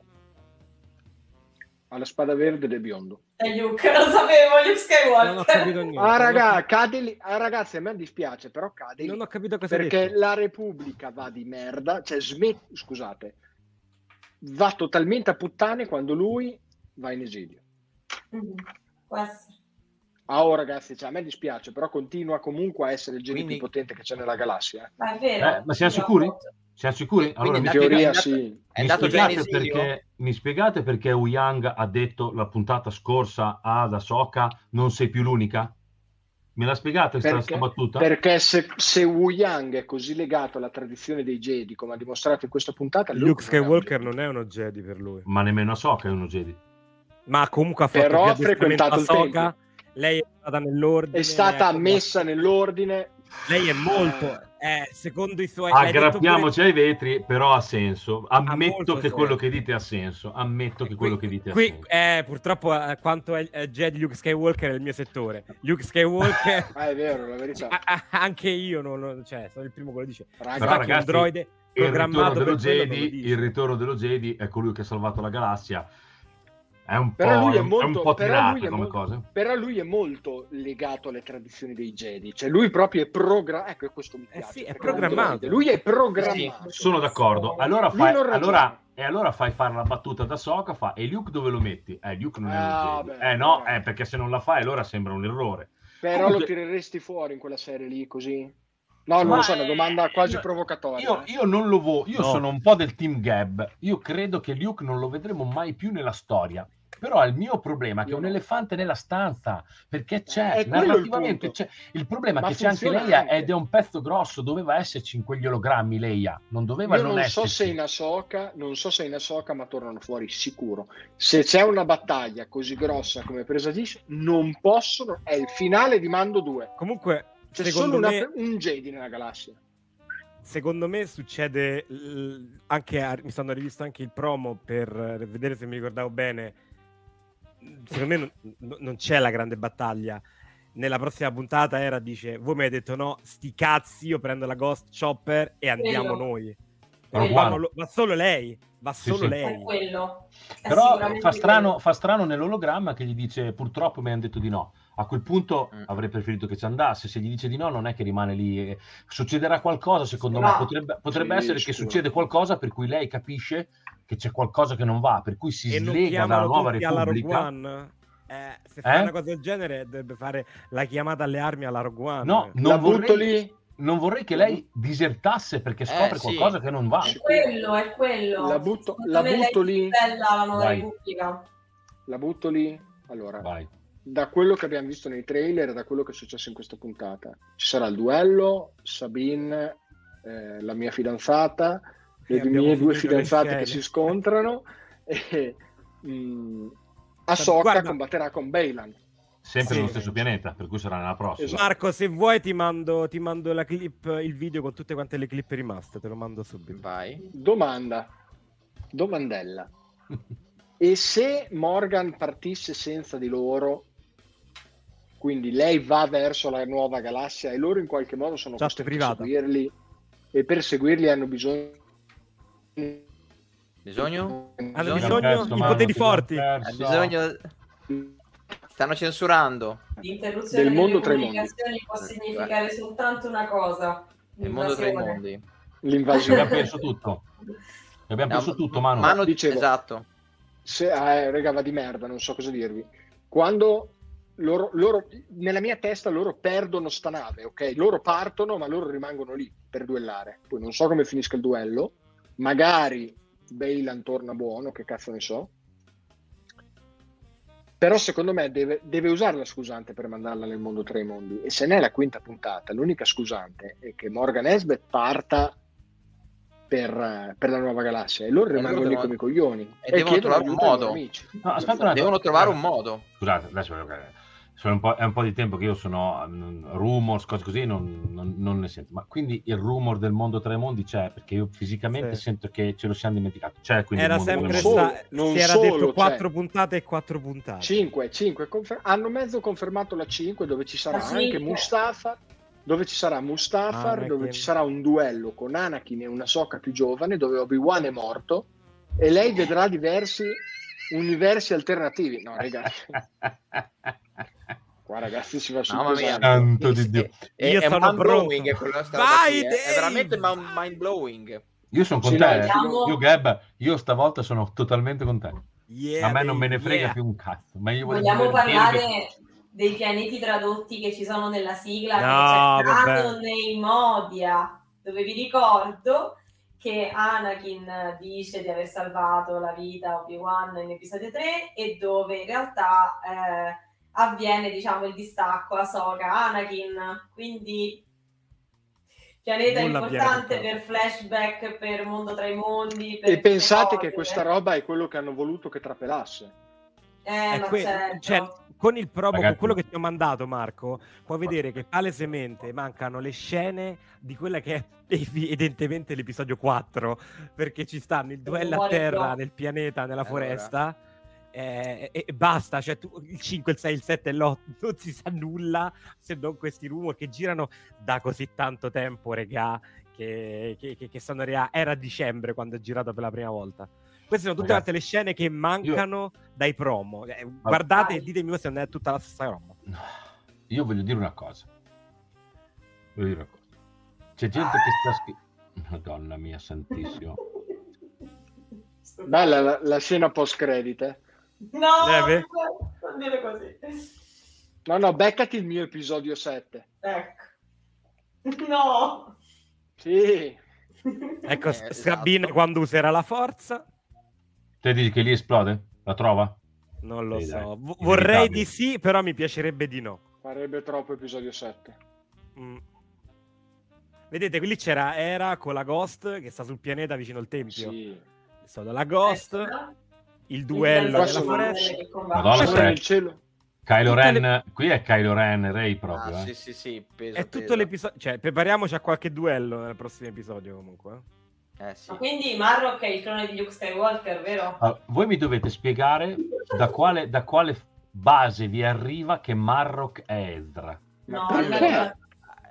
Alla spada verde del biondo. E Luke, lo sapevo, Luke Skywalker. Non ho capito niente. Ah, raga, cade ah, ragazzi, a me dispiace, però cade Non ho capito cosa Perché la Repubblica va di merda, cioè smet... scusate, va totalmente a puttane quando lui va in esilio. Mm-hmm. Può essere. Ah, oh, ragazzi, cioè, a me dispiace, però continua comunque a essere il genio Quindi... più potente che c'è nella galassia. Ma è vero. Eh, ma siamo sicuri? Siamo sicuri? Allora, in teoria sì. Mi spiegate, perché, mi spiegate perché Wu Yang ha detto la puntata scorsa ad Ahsoka non sei più l'unica? Me l'ha spiegato questa perché, battuta? Perché se, se Wu Yang è così legato alla tradizione dei Jedi, come ha dimostrato in questa puntata, Luke, Luke Skywalker non è uno Jedi per lui. Ma nemmeno Ahsoka è uno Jedi ma comunque ha fatto Però ha frequentato il Soga, lei è stata nell'ordine. È stata messa nell'ordine. Lei è molto, eh, secondo i suoi... Aggrappiamoci ai vetri, però ha senso. Ammetto che senso. quello che dite ha senso. Ammetto che quello qui, che dite qui, ha senso. Eh, purtroppo eh, quanto è eh, Jedi Luke Skywalker è il mio settore. Luke Skywalker... [LAUGHS] ah, è vero, la verità. [LAUGHS] anche io non lo... Cioè, sono il primo che lo dice. Raga, però, ragazzi, un droide programmato il ritorno, dello Jedi, il ritorno dello Jedi è colui che ha salvato la galassia è un, però po', lui è, molto, è un po' tirata come molto, cosa. Però lui è molto legato alle tradizioni dei Jedi. Cioè lui proprio è programmato. Ecco, questo mi piace. Eh sì, è programmato. Lui è programmato. Sì, sono d'accordo. Allora fai, allora, e allora fai fare la battuta da Soca, fa e Luke dove lo metti? Eh, Luke non è ah, un Jedi. Beh, eh no, eh, perché se non la fai allora sembra un errore. Però Comunque... lo tireresti fuori in quella serie lì così? No, non lo so, è una domanda quasi io, provocatoria. Io, io, non lo vo, io no. sono un po' del team Gab. Io credo che Luke non lo vedremo mai più nella storia Però il mio problema è che è un elefante nella stanza, perché c'è, il narrativamente punto. c'è. Il problema è Ma che c'è anche Leia anche. ed è un pezzo grosso, doveva esserci in quegli ologrammi Leia, non doveva Io non, non so esserci. se in Ahsoka, non so se in Ahsoka, ma tornano fuori sicuro. Se c'è una battaglia così grossa come presa di non possono. È il finale di Mando 2. Comunque, C'è solo una- me, un Jedi nella galassia. secondo me succede anche a- mi sono rivisto anche il promo per eh, vedere se mi ricordavo bene. Secondo me non, non- c'è la grande battaglia. Nella prossima puntata era dice: Voi mi avete detto no, sti cazzi, io prendo la Ghost Chopper e andiamo Quello. noi. Quello. Va, va solo lei, va Sì, solo sì. lei. Quello. È Però fa strano, quello. fa strano nell'ologramma che gli dice purtroppo mi hanno detto di no. A quel punto Mm. avrei preferito che ci andasse. Se gli dice di no, non è che rimane lì. Succederà qualcosa, secondo No. me. Potrebbe, potrebbe Sì, essere che succede qualcosa per cui lei capisce che c'è qualcosa che non va, per cui si e slega dalla nuova tutti alla Rogue Repubblica. One. Eh, se fa Eh? una cosa del genere, dovrebbe fare la chiamata alle armi alla Rogue One. No, La non butto vorrei, lì. non vorrei che lei disertasse perché scopre sì. qualcosa che non va. È quello, è quello. La butto- la butto lì. Bella la nuova. Repubblica. La butto lì. Allora, Vai. da quello che abbiamo visto nei trailer e da quello che è successo in questa puntata, ci sarà il duello, Sabine, eh, la mia fidanzata, le mie due fidanzate che si scontrano [LAUGHS] e mh, Ahsoka Guarda- combatterà con Bailan. Sempre Sì. nello stesso pianeta, per cui sarà nella prossima. Esatto. Marco, se vuoi ti mando, ti mando la clip, il video con tutte quante le clip rimaste, te lo mando subito. Vai. Domanda, domandella. [LAUGHS] E se Morgan partisse senza di loro, quindi lei va verso la nuova galassia e loro in qualche modo sono Chat costretti a seguirli e per seguirli hanno bisogno Bisogno? Hanno Bisogno? Perso, di Manu, poteri ti abbiamo forti. perso. Hai bisogno... Stanno censurando. L'interruzione Del mondo delle tra i mondi. comunicazioni può significare soltanto una cosa. Il mondo tra i l'invasione. mondi. Abbiamo l'invasione. perso tutto. Abbiamo No, perso tutto, Manu. Mano, Dicevo. esatto. Se, eh, raga, va di merda, non so cosa dirvi. Quando loro, loro, nella mia testa loro perdono sta nave, ok? Loro partono, ma loro rimangono lì per duellare. Poi non so come finisca il duello. Magari Bailan torna buono, che cazzo ne so. Però secondo me deve, deve usare la scusante per mandarla nel mondo tra i mondi. E se ne è la quinta puntata, l'unica scusante è che Morgan Esbeth parta per, per la nuova galassia e loro E rimangono lì devono- come i coglioni e devono chiedono trovare un modo. No, aspetta un attimo. Devono trovare un modo. Scusate, adesso un po', è un po' di tempo che io sono mm, rumors, cose così, non, non- non ne sento. Ma quindi il rumor del mondo tra i mondi c'è perché io fisicamente Sì. sento che ce lo siamo dimenticato. C'è quindi Era sempre sta- non si era solo, detto cioè- quattro puntate e quattro puntate. 5, 5 confer- hanno mezzo confermato la 5 dove ci sarà anche. Mustafa dove ci sarà Mustafar, Anakin. dove ci sarà un duello con Anakin e una Soka più giovane, dove Obi-Wan è morto e lei vedrà diversi universi alternativi. No, ragazzi, [LAUGHS] qua ragazzi si va sul Mamma mia. Santo di Dio. È, Io è sono mind blowing sta Vai, qui, eh. È veramente mind blowing. Io sono con Sì, te, no, io Gab, io stavolta sono totalmente con te. Yeah, A me non me ne frega yeah. più un cazzo. Ma io voglio Vogliamo parlare dei pianeti tradotti che ci sono nella sigla No, che c'è. Canon nei Modia, dove vi ricordo che Anakin dice di aver salvato la vita a Obi-Wan in episodio 3 e dove in realtà eh, avviene diciamo il distacco Ahsoka Anakin quindi pianeta Nulla viene importante per flashback per mondo tra i mondi per E pensate cose. che questa roba è quello che hanno voluto che trapelasse. eh, È ma que- certo. cioè, con il promo, con quello che ti ho mandato, Marco, puoi vedere che palesemente mancano le scene di quella che è [LAUGHS] evidentemente l'episodio 4, perché ci stanno il duello a terra nel pianeta, nella Allora. Eh, e, e basta, cioè tu, il 5, il 6, il 7 e l'8 non si sa nulla se non questi rumor che girano da così tanto tempo, regà, che, che, che, che sono rea- era a dicembre quando è girato per la prima volta. Queste sono tutte Ragazzi, le scene che mancano dai promo. Eh, guardate e ditemi voi se non è tutta la stessa roba. Io voglio dire una cosa. Voglio dire una cosa. C'è gente che sta scrivendo. Madonna mia santissimo. Bella la, la scena post credite. No, Deve? non dire così. No, no, beccati il mio episodio 7. Ecco. No. Sì, Ecco, Eh, S- esatto. Sabine quando userà la forza. Te dici che lì esplode? La trova? Non lo so. V- vorrei di sì, però mi piacerebbe di no. Farebbe troppo episodio 7. Mm. Vedete, qui c'era Era con la Ghost che sta sul pianeta vicino al tempio. Sì. Stato la Ghost, Eh, il duello Qua della foresta. Madonna, C'è nel cielo. Kylo Ren, qui è Kylo Ren Ray proprio. Ah, eh. sì, sì, sì, peso, È tutto peso. l'episodio. Cioè, prepariamoci a qualche duello nel prossimo episodio, comunque. eh. Eh, sì. Ma quindi Marrock è il clone di Luke Skywalker, vero? Allora, voi mi dovete spiegare da quale, da quale base vi arriva che Marrock è Ezra. No, perché?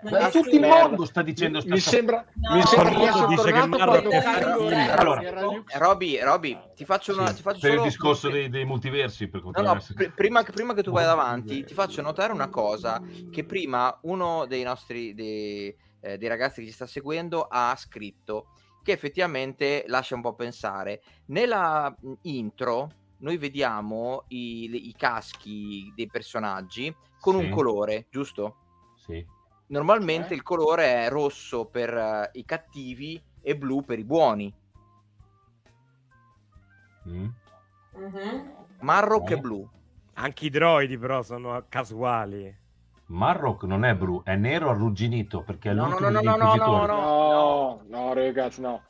Ma tutto il mondo sta dicendo Mi sta- sembra, No, mi sembra no, che sia dice che quando è Allora, Eh, Roby, Roby, ti faccio, una, Sì, ti faccio per solo... il discorso dei, dei multiversi per No, continuare no, essere- pr- prima, che- prima che tu vada avanti, ti faccio notare una cosa, che prima uno dei nostri, dei, eh, dei ragazzi che ci sta seguendo ha scritto, che effettivamente lascia un po' pensare. Nella intro noi vediamo i, i caschi dei personaggi con Sì. un colore, giusto? Sì. Normalmente Eh? il colore è rosso per eh, i cattivi e blu per i buoni. Mm. Mhm. Marrock Eh? e blu. Anche i droidi, però, sono casuali. Marrock non è blu, è nero arrugginito perché è No, l'ultimo no, no, no, no, Inquisitori. no, No, no, ragazzi, no.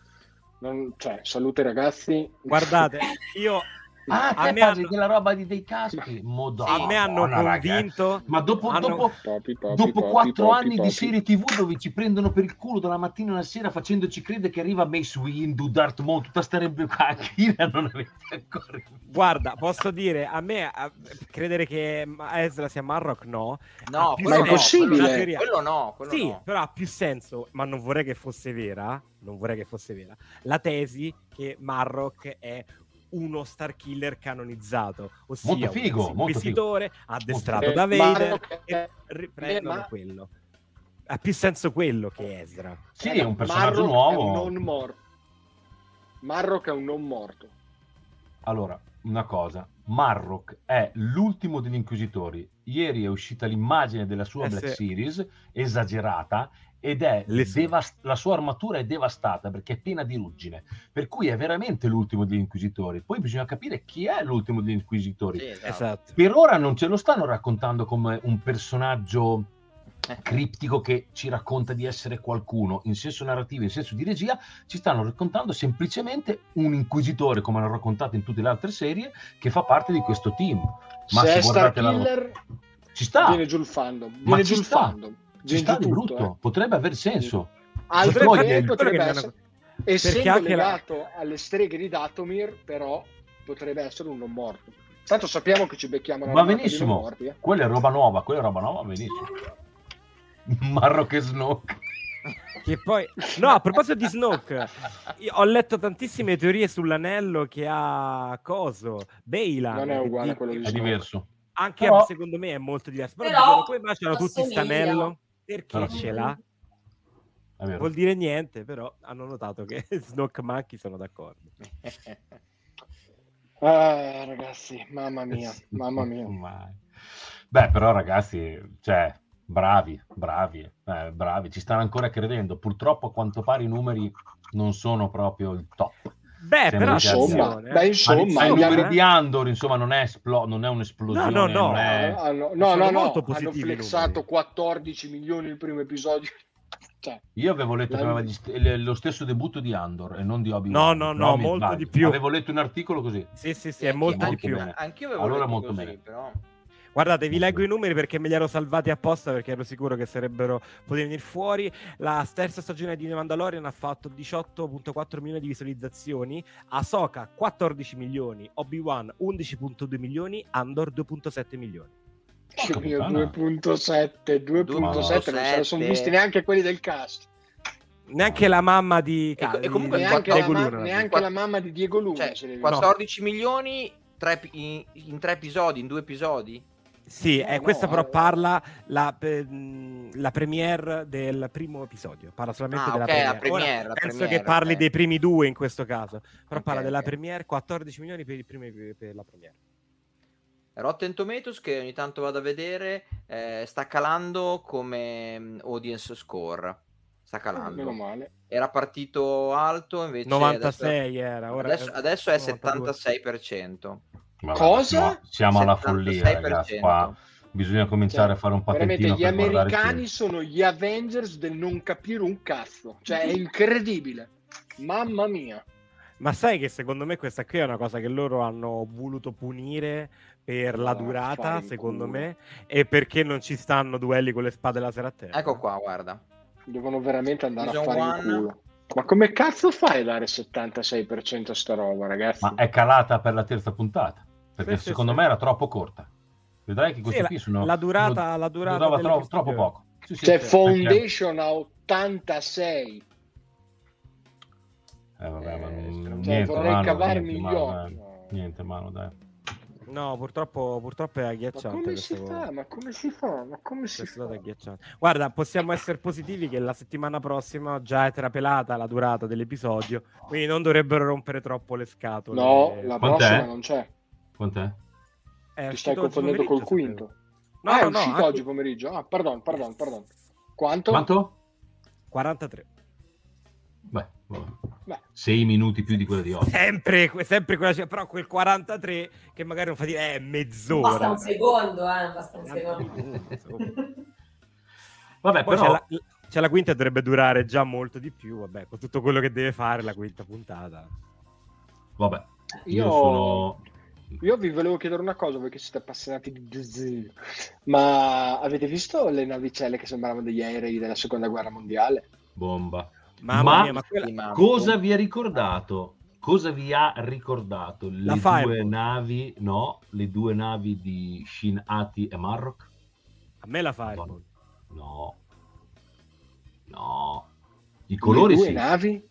Non- cioè, salute ragazzi. Guardate, [LAUGHS] io Ah, A me hanno- della roba di, dei caschi? Madonna, a me hanno convinto. Ma dopo, hanno- dopo, Popi, popi, dopo popi, quattro popi, anni popi. di serie tv dove ci prendono per il culo dalla mattina alla sera facendoci credere che arriva Mace Windu, Darth Maul, tutta sta roba qua, [LAUGHS] non avete ancora Guarda, posso dire, a me a- credere che Ezra sia Marrock no. No, Ma è no, possibile? Quello no, quello sì, no. però ha più senso, ma non vorrei che fosse vera, non vorrei che fosse vera, la tesi che Marrock è uno Star Killer canonizzato, ossia Molto figo, un molto inquisitore addestrato Eh, da Vader Marrock e è- riprendono ma- quello. Ha più senso quello che Ezra. Sì, è un personaggio Marrock nuovo. È un non morto. Marrock è un non morto. Allora, una cosa, Marrock è l'ultimo degli Inquisitori. Ieri è uscita l'immagine della sua Eh, Black sì. Series, esagerata, ed è devast- la sua armatura è devastata perché è piena di ruggine. Per cui è veramente l'ultimo degli Inquisitori. Poi bisogna capire chi è l'ultimo degli Inquisitori. Sì, esatto. Esatto. Per ora non ce lo stanno raccontando come un personaggio criptico che ci racconta di essere qualcuno in senso narrativo, in senso di regia, ci stanno raccontando semplicemente un inquisitore, come hanno raccontato in tutte le altre serie, che fa parte di questo team. Ma Se se è Star guardate la- Killer, Ci sta, viene giù il fandom. Ma Viene ci giù il sta. fandom. Viene sta di tutto, brutto, eh. potrebbe aver senso. Al Potrebbe- potrebbe che essere, essendo anche la- legato alle streghe di Datomir, però potrebbe essere un non morto. Tanto sappiamo che ci becchiamo non benissimo, morti, eh. quella è roba nuova, quella è roba nuova, va benissimo. [LAUGHS] Marrock e Snoke. Che poi, no, a proposito di Snoke, io ho letto tantissime teorie sull'anello che ha Coso, Bailan. Non è che uguale a quello di È Snoke. diverso. Anche Però- secondo me è molto diverso. Però, Però mai c'hanno tutti stanello? Perché Però- ce l'ha? Vuol dire niente, però hanno notato che [LAUGHS] Snoke Monkey sono d'accordo. Ah, [LAUGHS] ragazzi, mamma mia, mamma mia. [LAUGHS] Beh, però ragazzi, cioè, bravi, bravi, eh, bravi, ci stanno ancora credendo. Purtroppo a quanto pare i numeri non sono proprio il top. Beh, Sembra però Insomma, beh, eh. insomma, numeri di Andor, insomma, non è, esplo- non è un'esplosione. No, no, no. non è- Ah, no, no, no, no, hanno flexato numeri. 14 milioni il primo episodio. [LAUGHS] Cioè, Io avevo letto che aveva st- lo stesso debutto di Andor e non di No, Obi-Wan. no, però no, mi molto sbaglio. di più. Avevo letto un articolo così. Sì, sì, sì, è anch'io- molto di più. bene. Anch'io avevo Allora letto molto così, bene. però... Guardate, vi leggo i numeri perché me li ero salvati apposta perché ero sicuro che sarebbero potuti venire fuori. La terza stagione di The Mandalorian ha fatto 18.4 milioni di visualizzazioni, Ahsoka 14 milioni, Obi-Wan 11.2 milioni, Andor 2.7 milioni. Puttana. 2.7, 2.7, non se ne sono 2.7. visti neanche quelli del cast. Neanche la mamma di... E- e comunque Neanche, Diego la, ma- Luna, neanche Quatt- la mamma di Diego Luna. Cioè, se ne vede. 14 milioni tre in, in tre episodi, in due episodi? Sì, No, e no, questa però eh. parla la, la premiere del primo episodio. Parla solamente Ah, della ok, premiere. la Ora, premiere, la penso premiere, che parli ok. dei primi due in questo caso. Però Ok, parla della premiere, 14 milioni per, il primo, per la premiere. Rotten Tomatoes, che ogni tanto vado a vedere, eh, sta calando come audience score. Sta Meno calando. male. Era partito alto, invece 96 era, ora adesso, adesso è 92. 76%. Vabbè, Cosa? Siamo, siamo alla 76%. follia, ragazzi. Qua bisogna cominciare Cioè, a fare un patentino gli americani sono gli Avengers del non capire un cazzo. Cioè, è incredibile. Mamma mia. Ma sai che secondo me questa qui è una cosa che loro hanno voluto punire per la Ah, durata, secondo culo. me, e perché non ci stanno duelli con le spade laser a terra. Ecco qua, guarda. Devono veramente andare a Season fare one. in culo. Ma come cazzo fai a dare 76% a sta roba, ragazzi? Ma è calata per la terza puntata, perché Sì, sì, secondo sì. me era troppo corta. Vedrai che Sì, questi la, qui sono... la durata, sono- la durata durava tro- troppo poco. Sì, sì, C'è sì, Foundation a 86. perché- Eh, vabbè, ma non- Cioè, niente, vorrei Manu, cavarmi niente, gli occhi. dai. Niente, mano, dai. No, purtroppo, purtroppo è Ma agghiacciante. come si fa? Ma come si fa? Ma come si questo fa? dato è agghiacciante. Guarda, possiamo essere positivi che la settimana prossima già è trapelata la durata dell'episodio, quindi non dovrebbero rompere troppo le scatole. No, la Quant'è? prossima non c'è. Quant'è? È Ti stai confondendo col quinto. No, ah, è no, no, uscito anche- oggi pomeriggio. Ah, pardon, pardon, pardon. Quanto? Quanto? 43. Beh, vabbè. Beh, sei minuti più di quella di oggi. Sempre, sempre quella, però quel 43 che magari non fa dire è Basta mezz'ora. un secondo, eh, basta un secondo. [LAUGHS] Vabbè, Poi però... c'è, la, c'è la quinta dovrebbe durare già molto di più, vabbè, con tutto quello che deve fare la quinta puntata. Vabbè, io, Io- sono... io vi volevo chiedere una cosa, voi che siete appassionati di Disney. Ma avete visto le navicelle che sembravano degli aerei della seconda guerra mondiale? Bomba. Mamma Ma mia, ma quella... Cosa vi ha ricordato? Cosa vi ha ricordato? Le La due Fireball. navi, no, le due navi di Shin Ati e Marrock? A me la fa No. No. I colori le due sì. navi?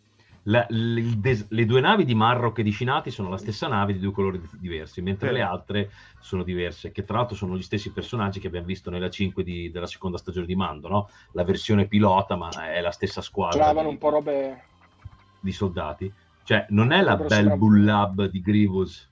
La- des- le due navi di Marrock e di Shinati sono la stessa nave di due colori di- diversi, mentre Sì. le altre sono diverse, che tra l'altro sono gli stessi personaggi che abbiamo visto nella 5 di- della seconda stagione di Mando, no? La versione pilota, ma è la stessa squadra Sembravano di, un po' robe... di soldati. Cioè, non è la Sembra- Bel sembra- Bullab di Grievous,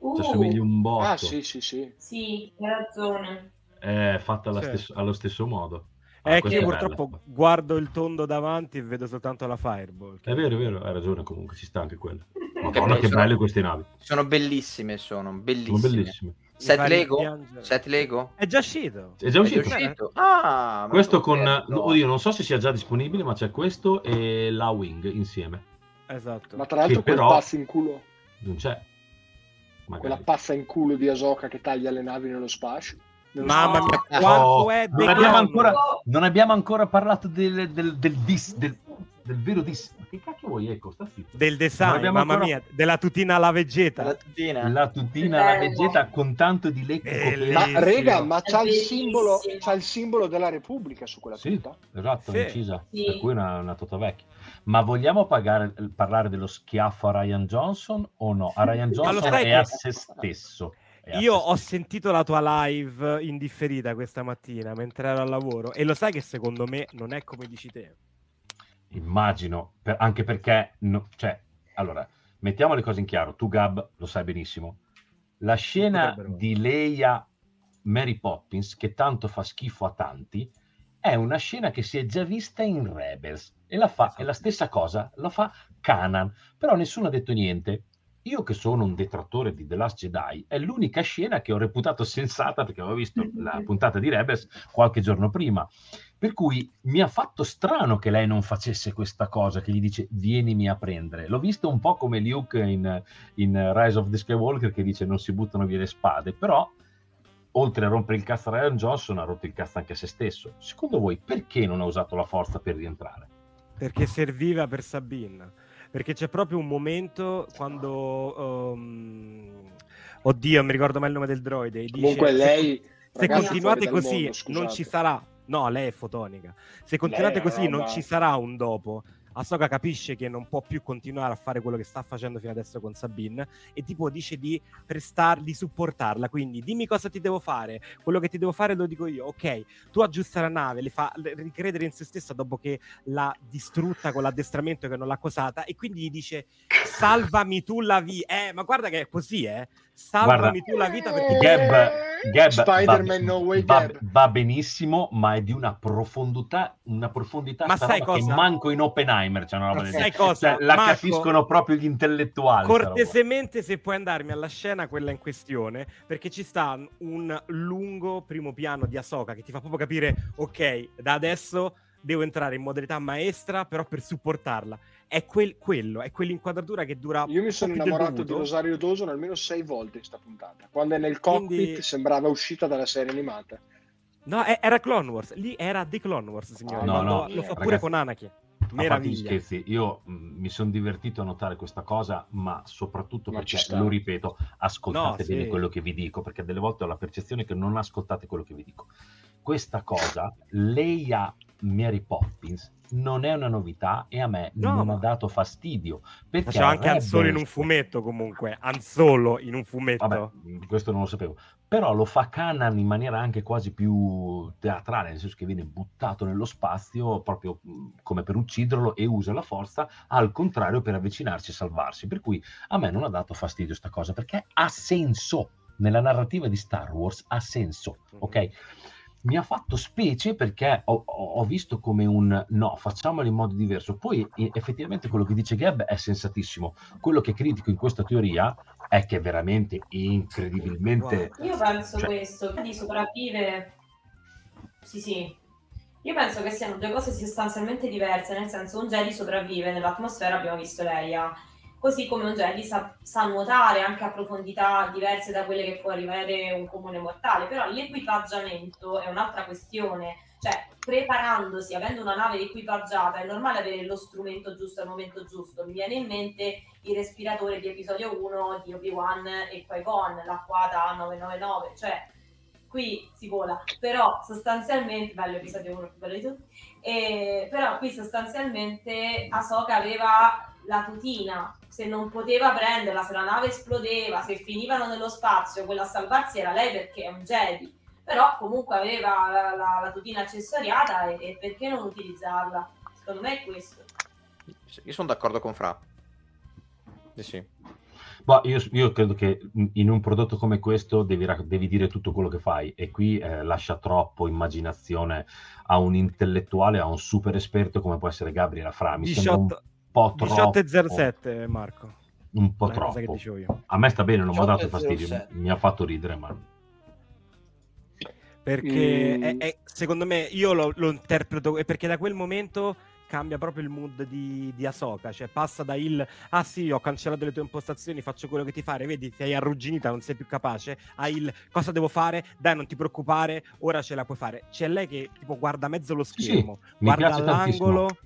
Uh, ci assomiglia un botto, Ah, sì, sì, sì. sì, hai ragione. è fatta Sì. stesso- allo stesso modo. È Ah, che questa io bella. purtroppo guardo il tondo davanti e vedo soltanto la Fireball. che- È vero, è vero, hai ragione comunque, ci sta anche quello. Che Madonna, che sono- belle queste navi, Sono bellissime, sono sono bellissime. bellissime. Mi Set Lego? Set Lego? È già uscito. È già È uscito? già uscito? Ah, ma Questo sono con, perso. oddio, non so se sia già disponibile, ma c'è questo e la Wing insieme. Esatto. Ma tra l'altro Che quel però- pazzo in culo, Non c'è. Magari. quella pazza in culo di Asoka che taglia le navi nello spazio. Mamma No. mia, Oh, quanto è non abbiamo, ancora, non abbiamo ancora parlato del, del, del dis, del, del vero dis. Ma che cacchio vuoi, Ecco, sta zitto. del design, mamma ancora- mia, della tutina alla vegeta. La tutina? La tutina, la Bello. vegeta con tanto di lecco. Ma rega, ma c'ha il, simbolo, c'ha il simbolo della Repubblica su quella Sì, tuta. esatto, Sì. incisa. Sì. Per cui è una, una tuta vecchia. Ma vogliamo pagare- parlare dello schiaffo a Ryan Johnson o no? A Ryan Johnson è a se stesso. Io ho sentito la tua live in differita questa mattina mentre ero al lavoro e lo sai che secondo me non è come dici te. Immagino, per- anche perché, no- cioè, allora, mettiamo le cose in chiaro, tu Gab lo sai benissimo, la scena di Leia Mary Poppins, che tanto fa schifo a tanti, è una scena che si è già vista in Rebels e la fa, Esatto. è la stessa cosa, la fa Kanan, però nessuno ha detto niente. Io che sono un detrattore di The Last Jedi, è l'unica scena che ho reputato sensata perché avevo visto la puntata di Rebels qualche giorno prima. Per cui mi ha fatto strano che lei non facesse questa cosa, che gli dice vienimi a prendere. L'ho visto un po' come Luke in, in Rise of the Skywalker che dice non si buttano via le spade, però oltre a rompere il cazzo a Ryan Johnson ha rotto il cazzo anche a se stesso. Secondo voi perché non ha usato la forza per rientrare? Perché serviva per Sabine. Perché c'è proprio un momento quando... ehm, Oddio, mi ricordo mai il nome del droide. dice, Comunque "Se- lei... Se ragazzi, continuate così, mondo, non ci sarà. No, lei è fotonica. Se continuate Lei così, non roba- ci sarà un dopo. Ahsoka capisce che non può più continuare a fare quello che sta facendo fino adesso con Sabine e tipo dice di prestar, di supportarla. Quindi dimmi cosa ti devo fare. Quello che ti devo fare lo dico io. Ok, tu aggiusta la nave, le fa ricredere in se stessa dopo che l'ha distrutta con l'addestramento che non l'ha cosata e quindi gli dice salvami tu la vita. Eh, ma guarda che è così, eh. Salvami tu la vita perché Gab, Gab Spider-Man va, No Way va, va benissimo, ma è di una profondità, una profondità Ma sai roba che cosa? manco in Oppenheimer c'è una roba del Sai cosa? Cioè, la Marco, capiscono proprio gli intellettuali. Cortesemente, se puoi andarmi alla scena, quella in questione, perché ci sta un lungo primo piano di Ahsoka che ti fa proprio capire, ok, da adesso devo entrare in modalità maestra, però per supportarla. È quel- quello, è quell'inquadratura che dura. Io mi sono innamorato di. Rosario Dawson almeno sei volte in sta puntata. Quando è nel cockpit Quindi- sembrava uscita dalla serie animata. No, è- era Clone Wars. Lì era The Clone Wars, signore. No, Lo- no, lo fa pure ragazzi, con Anakin. Meraviglia. scherzi, io mh, mi sono divertito a notare questa cosa, ma soprattutto Ma perché, lo ripeto, ascoltate No, bene sì. quello che vi dico, perché delle volte ho la percezione che non ascoltate quello che vi dico. Questa cosa, Leia Mary Poppins, non è una novità e a me No, non ma- ha dato fastidio. Perché Faceva anche Han Solo in un Rebels- fumetto, comunque. Han Solo in un fumetto. Vabbè, questo non lo sapevo. Però lo fa Kanan in maniera anche quasi più teatrale, nel senso che viene buttato nello spazio proprio mh, come per ucciderlo e usa la forza al contrario per avvicinarsi e salvarsi. Per cui a me non ha dato fastidio sta cosa perché ha senso. Nella narrativa di Star Wars ha senso, Mhm. ok? Mi ha fatto specie perché ho, ho- visto come un no, facciamolo in modo diverso. Poi effettivamente quello che dice Gab è sensatissimo. Quello che critico in questa teoria è che è veramente incredibilmente Io penso Cioè- questo, di sopravvivere... Sì, sì. Io penso che siano due cose sostanzialmente diverse, nel senso un Jedi sopravvive nell'atmosfera, abbiamo visto Leia, così come un Jedi sa, sa nuotare anche a profondità diverse da quelle che può arrivare un comune mortale, però l'equipaggiamento è un'altra questione, cioè preparandosi, avendo una nave equipaggiata, è normale avere lo strumento giusto al momento giusto, mi viene in mente il respiratore di episodio 1 di Obi-Wan e Qui-Gon, l'acquata 999, cioè qui si vola, però sostanzialmente, bello episodio 1, più bello di tutti, e, però qui sostanzialmente Ahsoka aveva la tutina, se non poteva prenderla, se la nave esplodeva, se finivano nello spazio, quella a salvarsi era lei perché è un Jedi, però comunque aveva la, la- la tutina accessoriata e, e perché non utilizzarla? Secondo me è questo. Io sono d'accordo con Fra. Sì, sì. Boh, io, io credo che in un prodotto come questo devi, devi dire tutto quello che fai e qui eh, lascia troppo immaginazione a un intellettuale, a un super esperto come può essere Gabriela Fra. Mi sembra un 18, po' troppo. 18.07 Marco. Un po' troppo. dicevo io. A me sta bene, non mi ha dato 18,07. fastidio, mi ha fatto ridere, ma Perché Mm. è- è- secondo me io lo, lo interpreto è perché da quel momento cambia proprio il mood di, di Ahsoka, cioè passa da il ah sì, ho cancellato le tue impostazioni, faccio quello che ti pare, vedi, sei arrugginita, non sei più capace, a il cosa devo fare? Dai, non ti preoccupare, ora ce la puoi fare. C'è lei che tipo guarda mezzo lo Sì, sì, schermo, mi guarda all'angolo,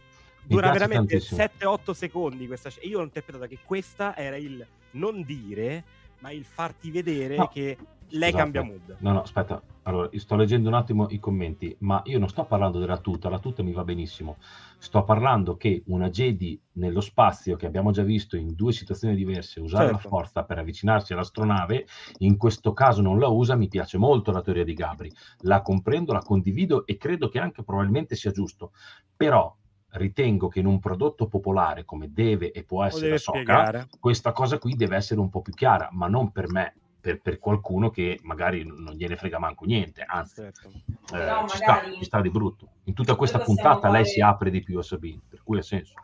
dura veramente tantissimo. 7-8 secondi questa sc- Io l'ho interpretata che questa era il non dire, ma il farti vedere No. che lei Scusate. cambia mood. No, no, aspetta. Allora, sto leggendo un attimo i commenti, ma io non sto parlando della tuta, la tuta mi va benissimo. Sto parlando che una Jedi nello spazio, che abbiamo già visto in due situazioni diverse, usare la Certo. forza per avvicinarsi all'astronave, in questo caso non la usa, mi piace molto la teoria di Gabri. La comprendo, la condivido e credo che anche probabilmente sia giusto. Però ritengo che in un prodotto popolare come deve e può essere Ahsoka, spiegare. questa cosa qui deve essere un po' più chiara, ma non per me, per, per qualcuno che magari non gliene frega manco niente, anzi, Certo. eh, Però ci, sta, ci sta di brutto. In tutta questa puntata lei fare- si apre di più a Sabine, per cui ha senso.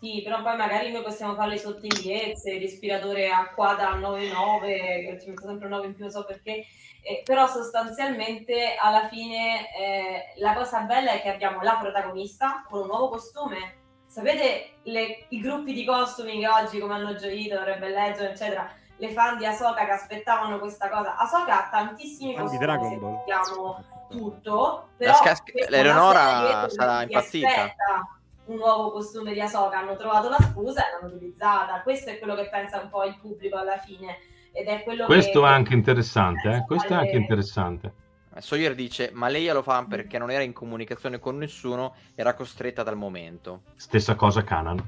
Sì, però poi magari noi possiamo fare le sottigliezze, il respiratore a quadra 99, che ci metto sempre un 9 in più, non so perché, eh, però sostanzialmente alla fine eh, la cosa bella è che abbiamo la protagonista con un nuovo costume. Sapete le- i gruppi di costumi che oggi, come hanno gioito, Rebel Legend, eccetera, le fan di Ahsoka che aspettavano questa cosa. Ahsoka ha tantissimi Fan costumi, Dragon Ball. vogliamo tutto, però La scas- questa è l'Eleonora sarà impazzita. aspetta un nuovo costume di Ahsoka, hanno trovato la scusa e l'hanno utilizzata. Questo è quello che pensa un po' il pubblico alla fine. Ed è quello Questo che... è anche interessante, eh? questo è anche interessante. Eh, Sawyer dice, ma lei lo fa perché non era in comunicazione con nessuno, era costretta dal momento. Stessa cosa Canan,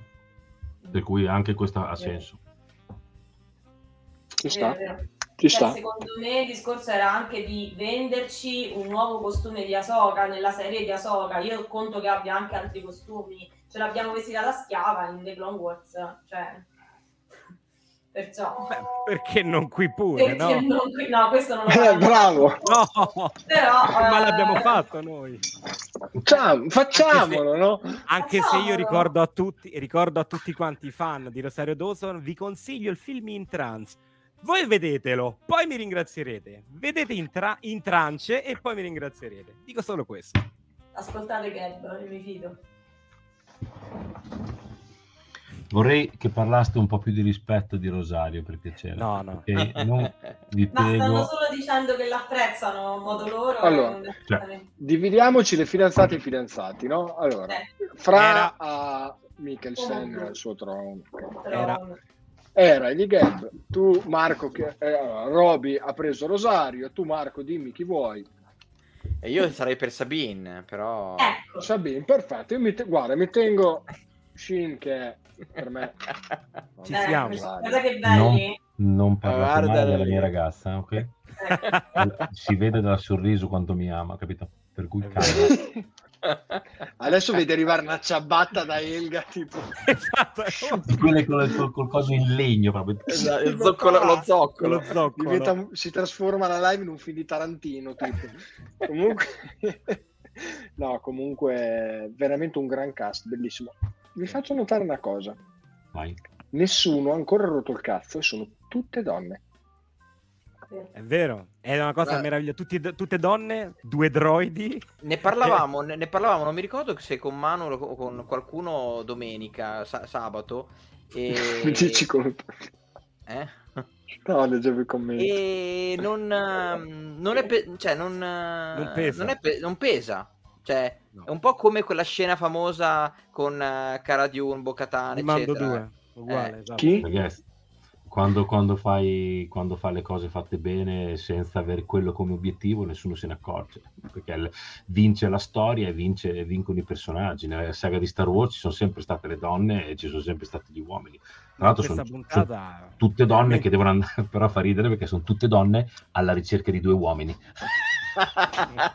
per cui anche questo ha senso. Ci sta, vero. ci Cioè, sta. secondo me il discorso era anche di venderci un nuovo costume di Ahsoka nella serie di Ahsoka. Io conto che abbia anche altri costumi. Ce l'abbiamo vestita da schiava in The Clone Wars. Cioè... Perciò... Beh, perché non qui pure, perché no? Non qui... No, questo non lo Eh, bravo. No, Però, ma eh, l'abbiamo fatto noi. Facciamo- facciamolo, no? Anche se io Facciamolo. ricordo a tutti, ricordo a tutti quanti i fan di Rosario Dawson, vi consiglio il film in trance. Voi vedetelo, poi mi ringrazierete. Vedete in, tra- in trance e poi mi ringrazierete. Dico solo questo. Ascoltate Gab, mi fido. Vorrei che parlaste un po' più di rispetto di Rosario, per piacere. No, no. Perché non vi Ma stanno prego... solo dicendo che l'apprezzano a modo loro. Allora, non cioè. Dividiamoci le fidanzate e i fidanzati, no? Allora, Eh, fra Era- a Mikkelsen Oh. al suo trono. Era- Era di Gab, tu Marco, che, eh, allora, Roby ha preso Rosario, tu Marco dimmi chi vuoi. E io sarei per Sabine, però... Ecco, Sabine, perfetto, io mi te- guarda, mi tengo Shin che è per me... [LAUGHS] Ci eh, siamo. Guarda che belli. Non parlate Guarda mai della lì. mia ragazza, ok? Eh, [LAUGHS] Si vede dal sorriso quanto mi ama, capito? Per cui. [LAUGHS] Adesso vedi arrivare una ciabatta da Elga, tipo... esatto. Quelle col- col coso in legno proprio. Esatto, il zoccolo- lo zoccolo. Lo zoccolo. Diventa- si trasforma la live in un film di Tarantino, tipo. comunque... no, comunque veramente un gran cast, bellissimo. Vi faccio notare una cosa. Vai. Nessuno ha ancora rotto il cazzo e sono tutte donne. È vero, è una cosa Ma- meravigliosa. Tutti- tutte donne, due droidi. Ne parlavamo, [LAUGHS] ne, ne parlavamo, non mi ricordo se con Manu o con qualcuno domenica, sa- sabato. E... Mi [LAUGHS] dici come... Eh? No, leggevo i commenti. E non, [LAUGHS] ehm, non è pe- cioè non, eh, Non pesa. non è pe- non pesa. Cioè, No. è un po' come quella scena famosa con uh, Cara Dune, Bocatan, Ne mando eccetera. due. Uguale, Eh, esatto. Chi? Ragazzi, quando, quando fai, quando fai le cose fatte bene senza avere quello come obiettivo, nessuno se ne accorge. Perché il- vince la storia e vince, e vincono i personaggi. Nella saga di Star Wars ci sono sempre state le donne e ci sono sempre stati gli uomini. Tra l'altro sono, puntata... sono tutte donne che devono andare, [LAUGHS] però fa ridere perché sono tutte donne alla ricerca di due uomini. [LAUGHS]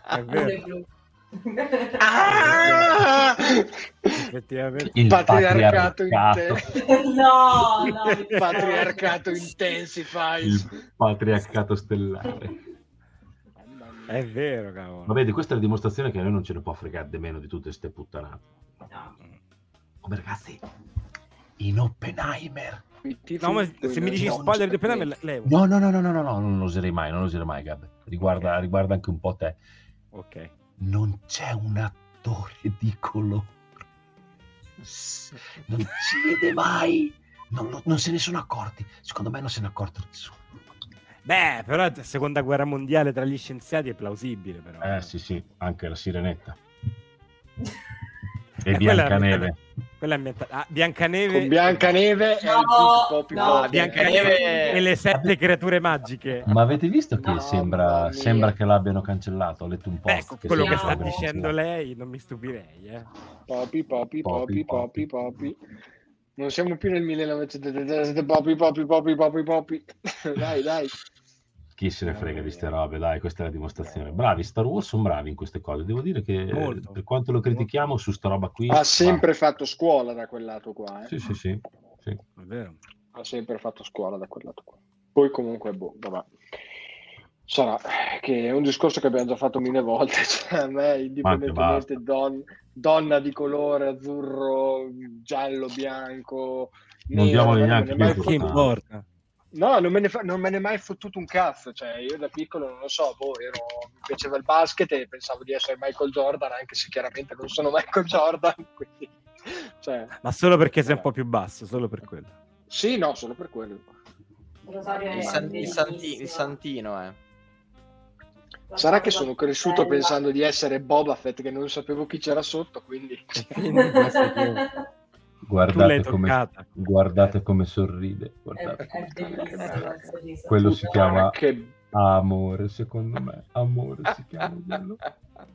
È vero. Ah! effettivamente. Il Patriarcato, patriarcato, inte- no, no. Il patriarcato intensifies. il patriarcato stellare. È vero, cavolo. Ma vedi, questa è la dimostrazione che a noi non ce ne può fregare di meno di tutte queste puttanate. No. Come ragazzi, in Oppenheimer. No, ma se mi dici spoiler di Oppenheimer, le- levo. No, no, no, no, no, no, no, non lo oserei mai, non lo oserei mai, Gab. Riguarda, riguarda anche un po' te. Ok. Non c'è un attore di colore. Non si vede mai. Non, non se ne sono accorti. Secondo me non se ne è accorto nessuno. Beh, però seconda guerra mondiale tra gli scienziati è plausibile, però. Eh sì, sì, anche la sirenetta. [LAUGHS] E Eh, Biancaneve. Quella è ambientata. Ah, Biancaneve. Con Biancaneve e No, il Pippi Poppi no, Poppi. Biancaneve e le sette creature magiche. Ma avete visto che No, sembra, sembra che l'abbiano cancellato? Ho letto un post. con quello che sta dicendo lei, non mi stupirei. Eh. Poppi, Poppi, Poppi, Poppi, Poppi. Non siamo più nel 1977. Poppi, Poppi, Poppi, Poppi, Poppi. Dai, dai. Chi se ne frega di ste robe, dai, questa è la dimostrazione. Bravi, Star Wars sono bravi in queste cose. Devo dire che Molto. per quanto lo critichiamo su sta roba qui... Ha sempre fatto scuola da quel lato qua. va. eh. Sì, sì, sì. sì. È vero. Ha sempre fatto scuola da quel lato qua. Poi comunque, boh, vabbè. Sarà che è un discorso che abbiamo già fatto mille volte. [LAUGHS] Cioè, a me, indipendentemente don- donna di colore, azzurro, giallo, bianco, Non nero, diamogli neanche ne più Che importa? No, non me, ne fa- non me ne è mai fottuto un cazzo. Cioè, io da piccolo non lo so, boh, ero- mi piaceva il basket e pensavo di essere Michael Jordan, anche se chiaramente non sono Michael Jordan. [LAUGHS] Quindi, cioè, Ma solo perché sei un po' più basso, solo per quello. sì, no, solo per quello. Il, san- il santi- il santino, eh. Sarà che sono cresciuto Bella. pensando di essere Boba Fett, che non sapevo chi c'era sotto, quindi... [LAUGHS] Guardate come, guardate come sorride. È, Guardate. è sorriso. Quello si chiama Che amore, secondo me. Amore si chiama quello.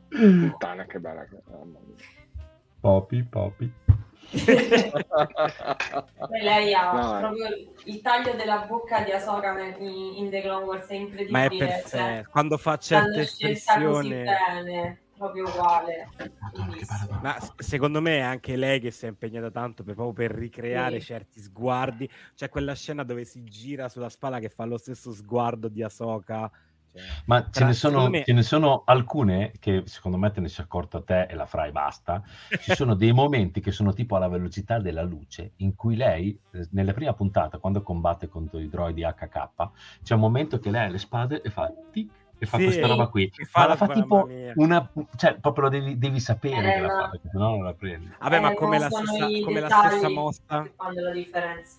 puttana, che bella. Popi, popi. Lei ha No, eh. proprio il taglio della bocca di Ahsoka in, in The Clone Wars è incredibile. Ma è cioè. Quando fa certe scelta così espressioni... bene. Proprio uguale. Ma secondo me è anche lei che si è impegnata tanto per, proprio per ricreare Sì. certi sguardi. C'è quella scena dove si gira sulla spalla che fa lo stesso sguardo di Ahsoka. Cioè, Ma ce ne, sono, me- ce ne sono alcune che secondo me te ne sei accorta te e la frai basta. Ci sono dei momenti che sono tipo alla velocità della luce, in cui lei, eh, nella prima puntata, quando combatte contro i droidi HK, c'è un momento che lei ha le spade e fa tic e fa Sì, questa roba qui. che fa Ma la- la fa tipo mia. una... cioè proprio lo devi, devi sapere Eh, che la ma- fa, perché sennò non la prendi. Vabbè, ma Eh, come la stessa, come la stessa mossa, che fanno la differenza.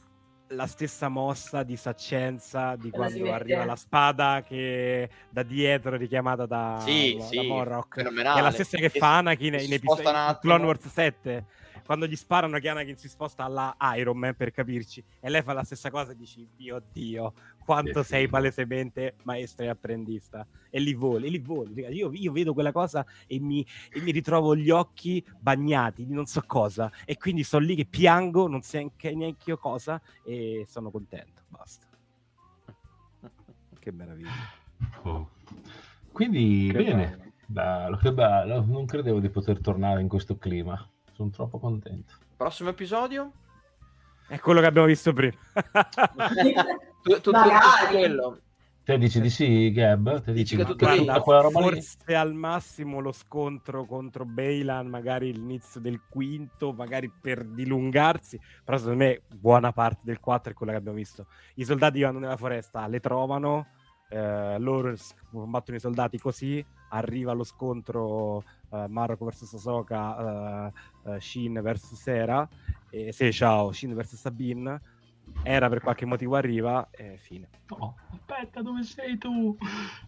la stessa mossa di saccenza di Quando arriva la spada che da dietro richiamata da, Sì, da sì, Morrock. Che fenomenale. è la stessa che Che fa Anakin che in episodio in attimo. Clone Wars 7. Quando gli sparano che Anakin si sposta alla Iron Man per capirci e lei fa la stessa cosa e dici mio Dio quanto Che sei palesemente maestro e apprendista e lì voli, e lì voli io, io vedo quella cosa e mi, e mi ritrovo gli occhi bagnati di non so cosa e quindi sto lì che piango non so neanche, neanche io cosa e sono contento basta che meraviglia Oh. Quindi Che bene, bello. bello, che bello. Non credevo di poter tornare in questo clima. Sono troppo contento. Prossimo episodio? è quello che abbiamo visto prima [LAUGHS] Tu, tu, tu, quello. Te dici di sì, Gab? Te Dici dici che tutto lì? Guarda, quella roba lì? forse al massimo lo scontro contro Bailan, magari l'inizio del quinto, magari per dilungarsi, però secondo me buona parte del 4 è quella che abbiamo visto. I soldati vanno nella foresta, le trovano, eh, loro combattono i soldati così, arriva lo scontro eh, Marco vs Ahsoka, eh, eh, Shin vs Sera, e se ciao, Shin vs Sabine, era per qualche motivo arriva e fine. No, aspetta, dove sei tu?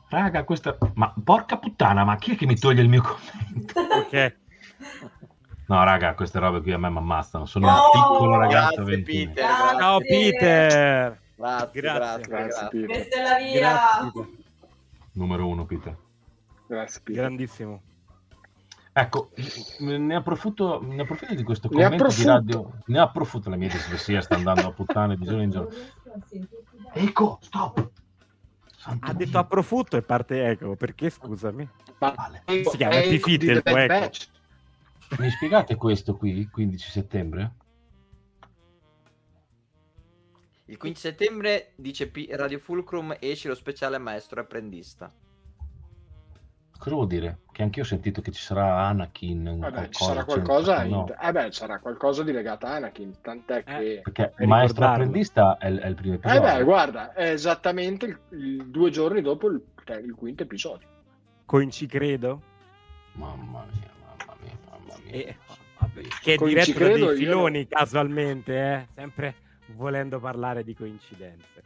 Raga, questa... Ma porca puttana, ma chi è che mi toglie il mio commento? Ok. No, raga, queste robe qui a me mi ammazzano. Sono Oh, un piccolo ragazzo grazie, 21. Peter. Grazie. Ciao Peter! Grazie, Grazie. grazie, Grazie, grazie. Peter. Questa è la via. Grazie Peter. Numero uno, Peter. Grazie, Peter. Grandissimo. Ecco, ne approfitto, ne approfitto di questo Ne commento di approfitto. radio. Ne approfitto, la mia dislessia sta andando a puttane di giorno in giorno. Ecco, stop! Santo Ha detto a profutto e parte eco, perché scusami? Vale. Si chiama di il. Mi spiegate questo qui, 15 settembre? Il 15 settembre dice P- Radio Fulcrum esce lo speciale maestro e apprendista. Cosa vuol dire? Che anch'io ho sentito che ci sarà Anakin. un Vabbè, ci sarà qualcosa, c'è- no, in- eh beh, sarà qualcosa di legato a Anakin, tant'è che... perché per Maestro. Apprendista è, il- è il primo Eh episodio. beh, guarda, è esattamente il, il- due giorni dopo il, cioè, il quinto episodio. Coinci credo. Mamma mia, mamma mia, mamma mia. E, vabbè, che è diretto dei io filoni casualmente, eh? sempre volendo parlare di coincidenze.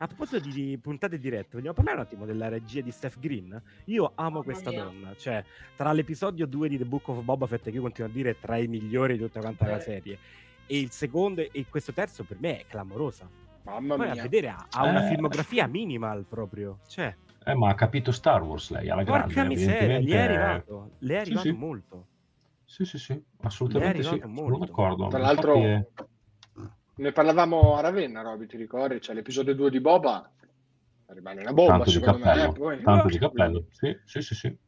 A proposito di, puntate dirette, vogliamo parlare un attimo della regia di Steph Green? Io amo Mamma questa mia. donna, cioè tra l'episodio 2 di The Book of Boba Fett che io continuo a dire è tra i migliori di tutta quanta la Eh. serie e il secondo e questo terzo per me è clamorosa. Mamma Poi a mia. vedere ha, ha una Eh. filmografia minimal proprio, cioè Eh, ma ha capito Star Wars lei, alla grande. porca miseria, gli è arrivato, le è arrivato sì. molto. Sì, sì, sì, assolutamente sì, sono molto. d'accordo. Tra l'altro, Infatti è- ne parlavamo a Ravenna, Roby, ti ricordi? C'è l'episodio 2 di Boba, rimane una bomba, tanto secondo me. cappello, eh, poi- tanto di cappello, sì, sì, sì, sì.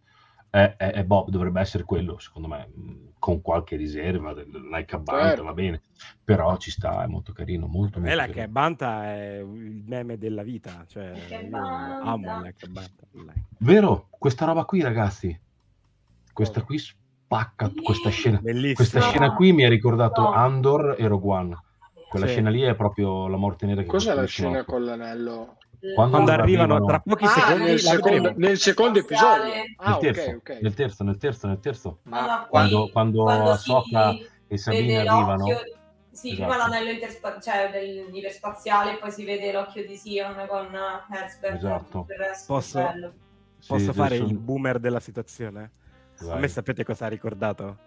È, è- è Bob, dovrebbe essere quello, secondo me, mh, con qualche riserva, del like a Banta, Certo. va bene, però ci sta, è molto carino, molto, Per me molto la carino. che Banta è il meme della vita, cioè amo la che Banta. Vero, questa roba qui, ragazzi, questa qui spacca, questa scena, Bellissimo. questa scena qui mi ha ricordato. Andor e Rogue One. Quella Sì. scena lì è proprio la morte nera che Cos'è la scena l'occhio. con l'anello? Quando Quando arrivano- arrivano tra pochi Ah, secondi nel secondo, nel secondo episodio. Ah, nel, ok, terzo, ok. nel terzo, nel terzo, nel terzo. No, no, Ma poi Quando, quando, quando Ahsoka e Sabine arrivano, Sì, prima Esatto. l'anello interspa- cioè del- iperspaziale, poi si vede l'occhio di Sion con Herzberg Esatto. e tutto il resto. Posso-. Posso sì, fare adesso- il boomer della situazione? vai. A me sapete cosa ha ricordato?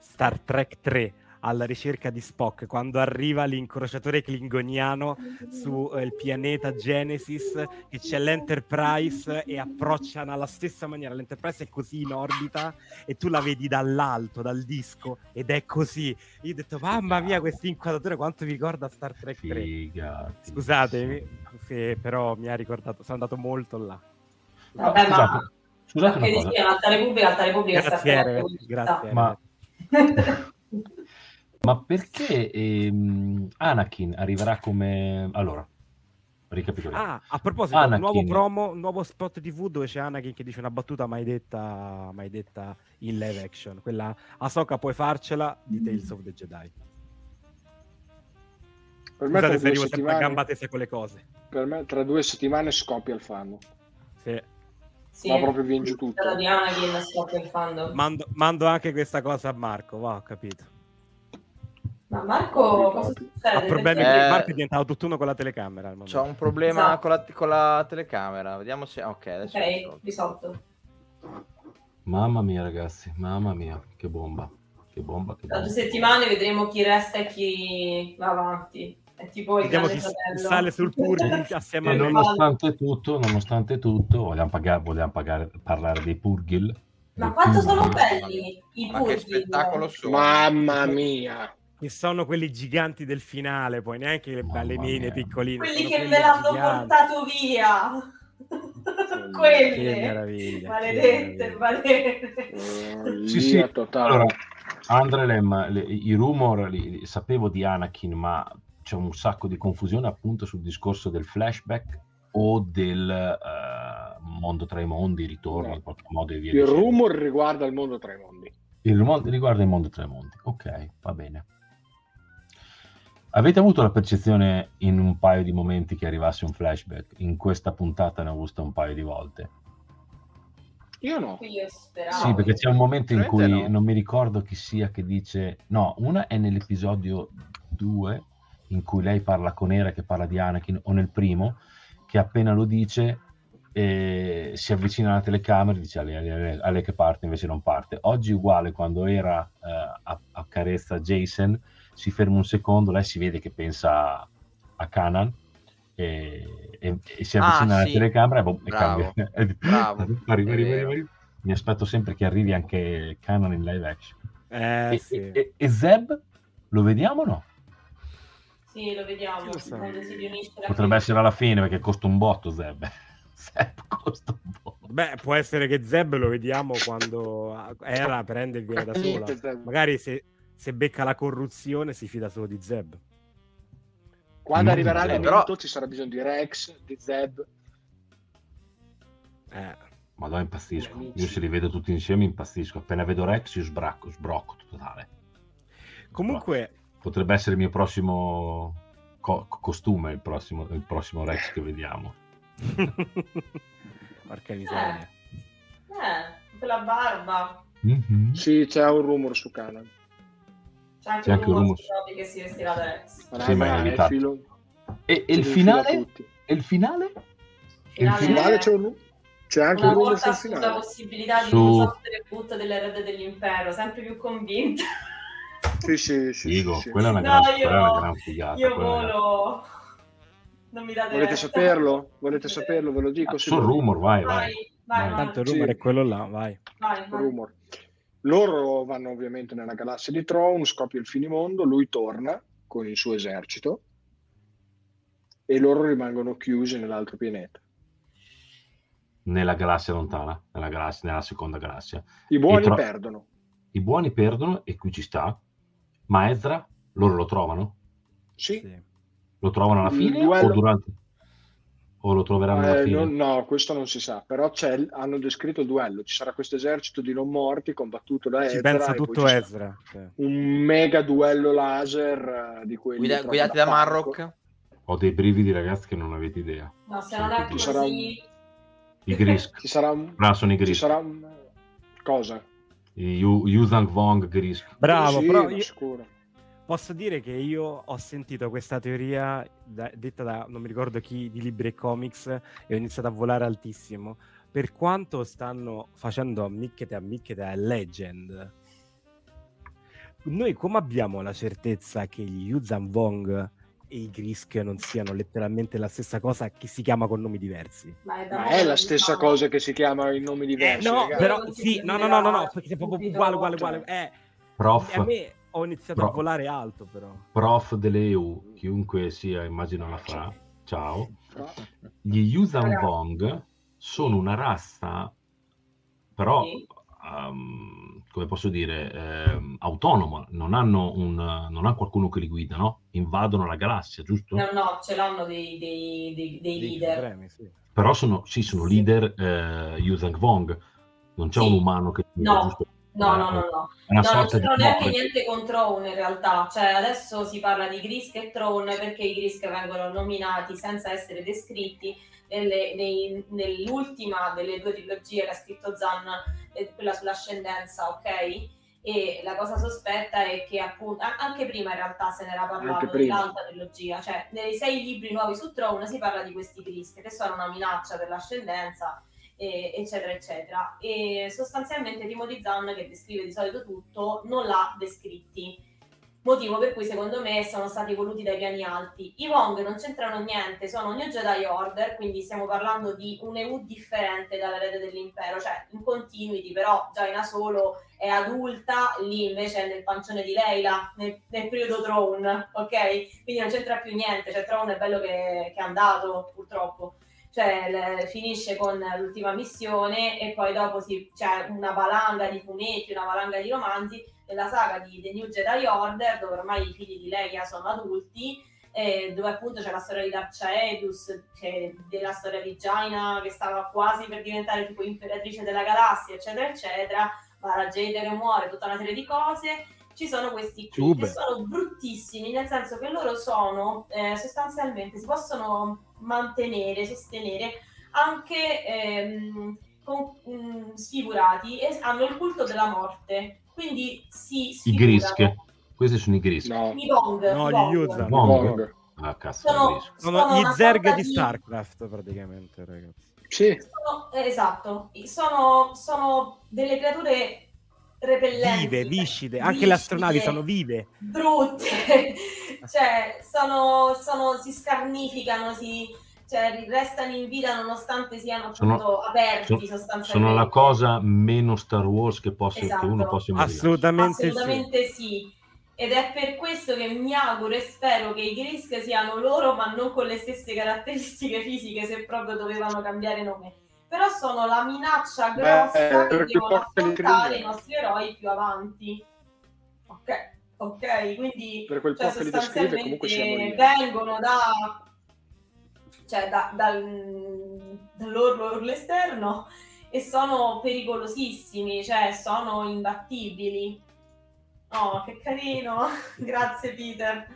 Star Trek 3 alla ricerca di Spock quando arriva l'incrociatore klingoniano sul pianeta Genesis che c'è l'Enterprise e approcciano alla stessa maniera l'Enterprise è così in orbita e tu la vedi dall'alto dal disco ed è così io ho detto mamma mia questo inquadratore quanto mi ricorda Star Trek 3 Figati. scusatemi sì, però mi ha ricordato sono andato molto là Vabbè, ma Scusate, Scusate Perché una cosa, sì, Alta Repubblica, Alta Repubblica Grazie, pubblicità. grazie. ma, [LAUGHS] ma perché ehm, Anakin arriverà come... Allora, ricapitoliamo. Ah, a proposito, Anakin. nuovo promo, nuovo spot TV dove c'è Anakin che dice una battuta mai detta, mai detta in live action. Quella Ahsoka puoi farcela di Tales of the Jedi. Per me, tra Scusate se due arrivo sempre a settimane, gamba tesa con le cose. per me tra due settimane scoppia il fan. Sì. Sì, Va proprio in giù tutto. Mando, mando anche questa cosa a Marco, va, ho capito. Ma Marco, cosa succede? Ha problemi Eh, Marco è diventato tutt'uno con la telecamera. C'ho un problema Esatto. con, la, con la telecamera. Vediamo se. Ok, adesso. Ok, risolto. Mamma mia ragazzi, mamma mia, che bomba, che bomba, che bomba. due settimane vedremo chi resta e chi va avanti. È tipo il Vediamo chi fratello. sale sul purghi [LAUGHS] assieme a me. nonostante tutto, nonostante tutto, vogliamo, pagare, vogliamo pagare, parlare dei Purgil. Ma quanto sono belli i Ma che spettacolo sono. Mamma mia. Che sono quelli giganti del finale, poi neanche le mia. piccoline. Quelli che quelli me l'hanno giganti. portato via. [LAUGHS] Meraviglia. Maledette, maledette. Follia Sì, sì. totale. Allora, Andre Lem, le- i rumor li, li- sapevo di Anakin, ma c'è un sacco di confusione appunto sul discorso del flashback o del eh, mondo tra i mondi, ritorno No. in qualche modo e via Il dicendo. rumor riguarda il mondo tra i mondi. Il rumor riguarda il mondo tra i mondi. Ok, va bene. Avete avuto la percezione in un paio di momenti che arrivasse un flashback? In questa puntata ne ho avuto un paio di volte. Io no. Io. Sì, perché c'è un momento in cui no. non mi ricordo chi sia che dice... No, una è nell'episodio 2 in cui lei parla con Era che parla di Anakin, o nel primo, che appena lo dice eh, si avvicina alla telecamera e dice a lei, a lei- a lei che parte, invece non parte. Oggi uguale, quando Era eh, a- accarezza Jason, si ferma un secondo, lei si vede che pensa a Kanan e, e- e si Ah, avvicina alla sì. telecamera e, boh, e Bravo. cambia. [LAUGHS] Bravo, Arriva, arriva, arriva. Mi aspetto sempre che arrivi anche Canon in live action. Eh, e, sì. e- e- e Zeb lo vediamo o no? Sì, lo vediamo. Chi lo Potrebbe essere alla fine perché costa un botto Zeb. [LAUGHS] Zeb costa un botto. Beh, può essere che Zeb lo vediamo quando Era prende e viene da sola. Magari se, se becca la corruzione si fida solo di Zeb. Quando Mm, arriverà il eh, momento però- ci sarà bisogno di Rex, di Zeb. Eh, Madonna, impazzisco. Io se li vedo tutti insieme impazzisco. Appena vedo Rex io sbracco, sbrocco totale. Comunque, Potrebbe essere il mio prossimo co- costume, il prossimo, il prossimo Rex che vediamo. [LAUGHS] porca miseria. Eh, quella barba. Mhm. Sì, c'è un rumor su Canon. C'è anche, C'è anche un rumor. che si vestirà da Rex. Sì, ma è E, e il finale? E il finale? Finale- Il finale c'è, un... c'è anche una un rumor volta sul sulla finale. possibilità di Su- un software boot dell'erede dell'impero, sempre più convinta. Sì, sì, sì. Figo, sì, sì. quella è una No, gran, io- quella è una gran figata. Io volo. Non mi date Volete retta. saperlo? Volete saperlo? Ve lo dico. Ah, sì, sul dico. rumor, vai, vai. Vai, vai, Vai. Tanto il Sì. rumore è quello là, vai. vai, vai. rumor. Loro vanno ovviamente nella galassia di Tron, scoppia il finimondo, lui torna con il suo esercito e loro rimangono chiusi nell'altro pianeta. Nella galassia lontana, nella, galassia, nella seconda galassia. I buoni tro- perdono. I buoni perdono e qui ci sta. Ma Ezra, loro lo trovano? Sì. Lo trovano alla Il fine duello- o durante? O lo troveranno alla Eh, fine? non- no, questo non si sa, però c'è- hanno descritto il duello. Ci sarà questo esercito di non morti combattuto da Ci Ezra. pensa e poi tutto ci sarà Ezra. Sì. Un mega duello laser eh, di quelli Guida- guidati da tanco. Marrock. Ho dei brividi, ragazzi, che non avete idea. No, se Sì, ci sarà I Grisk. [LAUGHS] Ci sarà un... No, sono i Ci Grisk. sarà un... Cosa? Yuzang Vong Grisk. Bravo, Sì, però io sicuro. Posso dire che io ho sentito questa teoria da- detta da non mi ricordo chi di libri e comics e ho iniziato a volare altissimo. Per quanto stanno facendo ammicchete ammicchete a Legend, noi come abbiamo la certezza che gli Yuzan Vong e i Grisk non siano letteralmente la stessa cosa che si chiama con nomi diversi? Ma è, Ma è la stessa diciamo. cosa che si chiama in nomi diversi. Eh, no, ragazzi. però sì, no, no, no, no, no, è proprio uguale, uguale, uguale. Eh, Prof, a me ho iniziato a Pro- volare alto però. prof dell'EU, chiunque sia, immagino la fra. Ciao. Gli Yuzan Ragazzi. Vong sono una razza però um, come posso dire, eh, autonomo, non hanno, un, non hanno qualcuno che li guida, no? Invadono la galassia, giusto? No, no, ce l'hanno dei, dei, dei, dei leader. Premi, sì. Però sono, sì, sono leader eh, Yuzhang Vong, non c'è sì. un umano che... No. Giusto? No, no, no, no. no non c'è neanche niente con Throne in realtà. Cioè, adesso si parla di Grisk e Throne perché i Grisk vengono nominati senza essere descritti nelle, nei, nell'ultima delle due trilogie che ha scritto Zan, quella sull'ascendenza, ok? E la cosa sospetta è che appunto, anche prima in realtà se ne era parlato nell'altra trilogia, cioè nei sei libri nuovi su Throne si parla di questi Grisk che sono una minaccia per l'ascendenza eccetera, eccetera. E sostanzialmente Timothy Zahn, che descrive di solito tutto, non l'ha descritti. Motivo per cui secondo me sono stati voluti dai piani alti. I Wong non c'entrano niente, sono New Jedi Order, quindi stiamo parlando di un EU differente dall'erede dell'impero, cioè in continuity, però Jaina solo è adulta, lì invece è nel pancione di Leila, nel, nel periodo Throne, ok? Quindi non c'entra più niente, cioè Throne è bello che, che è andato, purtroppo cioè le, finisce con l'ultima missione e poi dopo si, c'è una valanga di fumetti, una valanga di romanzi della saga di The New Jedi Order, dove ormai i figli di Leia sono adulti, eh, dove appunto c'è la storia di Darth Aedus, c'è della storia di Jaina che stava quasi per diventare tipo imperatrice della galassia, eccetera, eccetera, ma la Jade che muore, tutta una serie di cose. Ci sono questi qui Ciube. che sono bruttissimi, nel senso che loro sono eh, sostanzialmente si possono mantenere, sostenere anche ehm, con, mh, mm, sfigurati e hanno il culto della morte. Quindi si sfigurano. I Grisk. Questi sono i Grisk. No. I Bong. No, gli Yuza. Bong. Ah, cazzo, sono, sono gli Zerg di Starcraft praticamente, ragazzi. Sì. Sono, eh, esatto, sono, sono delle creature repellenti. Vive, viscide, anche viscide, le astronavi sono vive. Brutte, [LAUGHS] cioè sono, sono, si scarnificano, si, cioè, restano in vita nonostante siano appunto sono, aperti sono, sostanzialmente. Sono la cosa meno Star Wars che, possa, esatto. che uno possa immaginare. Assolutamente, Assolutamente sì. sì. Ed è per questo che mi auguro e spero che i Grisk siano loro, ma non con le stesse caratteristiche fisiche se proprio dovevano cambiare nome però sono la minaccia grossa Beh, che devono affrontare i nostri eroi più avanti. Ok, ok, quindi per quel cioè, po' sostanzialmente vengono da, cioè, da, dal, dall'orlo esterno e sono pericolosissimi, cioè sono imbattibili. Oh, che carino! [LAUGHS] Grazie Peter.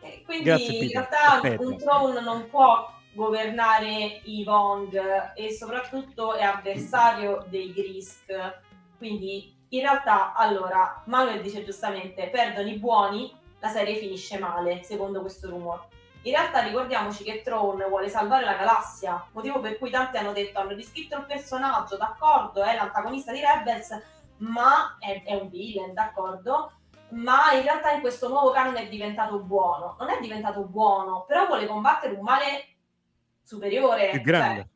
E quindi Grazie, Peter. in realtà Aspetta. un throne non può governare i Vong e soprattutto è avversario dei Grisk. Quindi in realtà, allora, Manuel dice giustamente, perdono i buoni, la serie finisce male, secondo questo rumore. In realtà ricordiamoci che Throne vuole salvare la galassia, motivo per cui tanti hanno detto hanno riscritto il personaggio, d'accordo, è l'antagonista di Rebels, ma è, è un villain, d'accordo? Ma in realtà in questo nuovo canone è diventato buono. Non è diventato buono, però vuole combattere un male superiore, più grande. Cioè,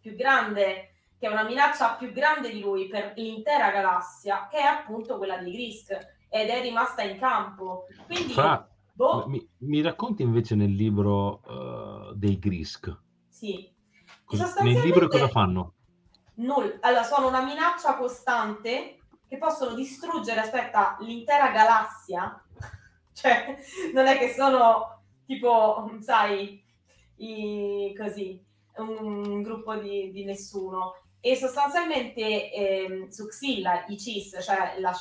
più grande, che è una minaccia più grande di lui per l'intera galassia, che è appunto quella di Grisk, ed è rimasta in campo. Quindi, Fra, boh. mi, mi, racconti invece nel libro uh, dei Grisk? Sì. Nel libro cosa fanno? Nulla. Allora, sono una minaccia costante che possono distruggere, aspetta, l'intera galassia. [LAUGHS] cioè, non è che sono tipo, sai, i, così, un gruppo di, di nessuno. E sostanzialmente eh, su Xilla, i Cis, cioè la,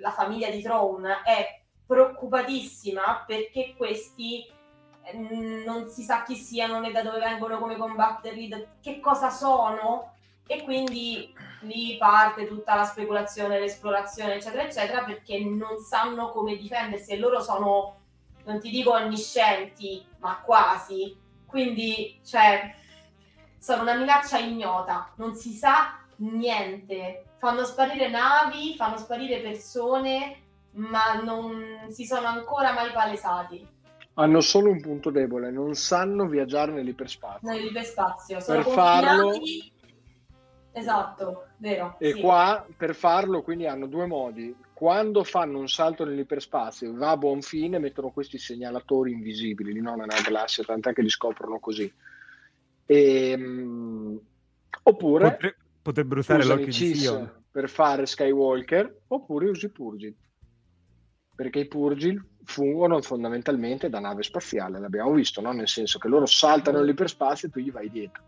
la famiglia di Throne, è preoccupatissima perché questi mm, non si sa chi siano né da dove vengono, come combatterli, che cosa sono e quindi lì parte tutta la speculazione, l'esplorazione eccetera eccetera perché non sanno come difendersi e loro sono, non ti dico onniscienti, ma quasi quindi, cioè, sono una minaccia ignota, non si sa niente. Fanno sparire navi, fanno sparire persone, ma non si sono ancora mai palesati. Hanno solo un punto debole, non sanno viaggiare nell'iperspazio. Nell'iperspazio, sono per farlo Esatto, vero. E sì. qua per farlo quindi hanno due modi. Quando fanno un salto nell'iperspazio va a buon fine, mettono questi segnalatori invisibili no? nella galassia, tant'è che li scoprono così. E, um, oppure... Potre- potrebbero usare l'occhio di Sion. per fare Skywalker oppure usi Purgil. Perché i Purgil fungono fondamentalmente da nave spaziale, l'abbiamo visto, no? nel senso che loro saltano l'iperspacio e tu gli vai dietro.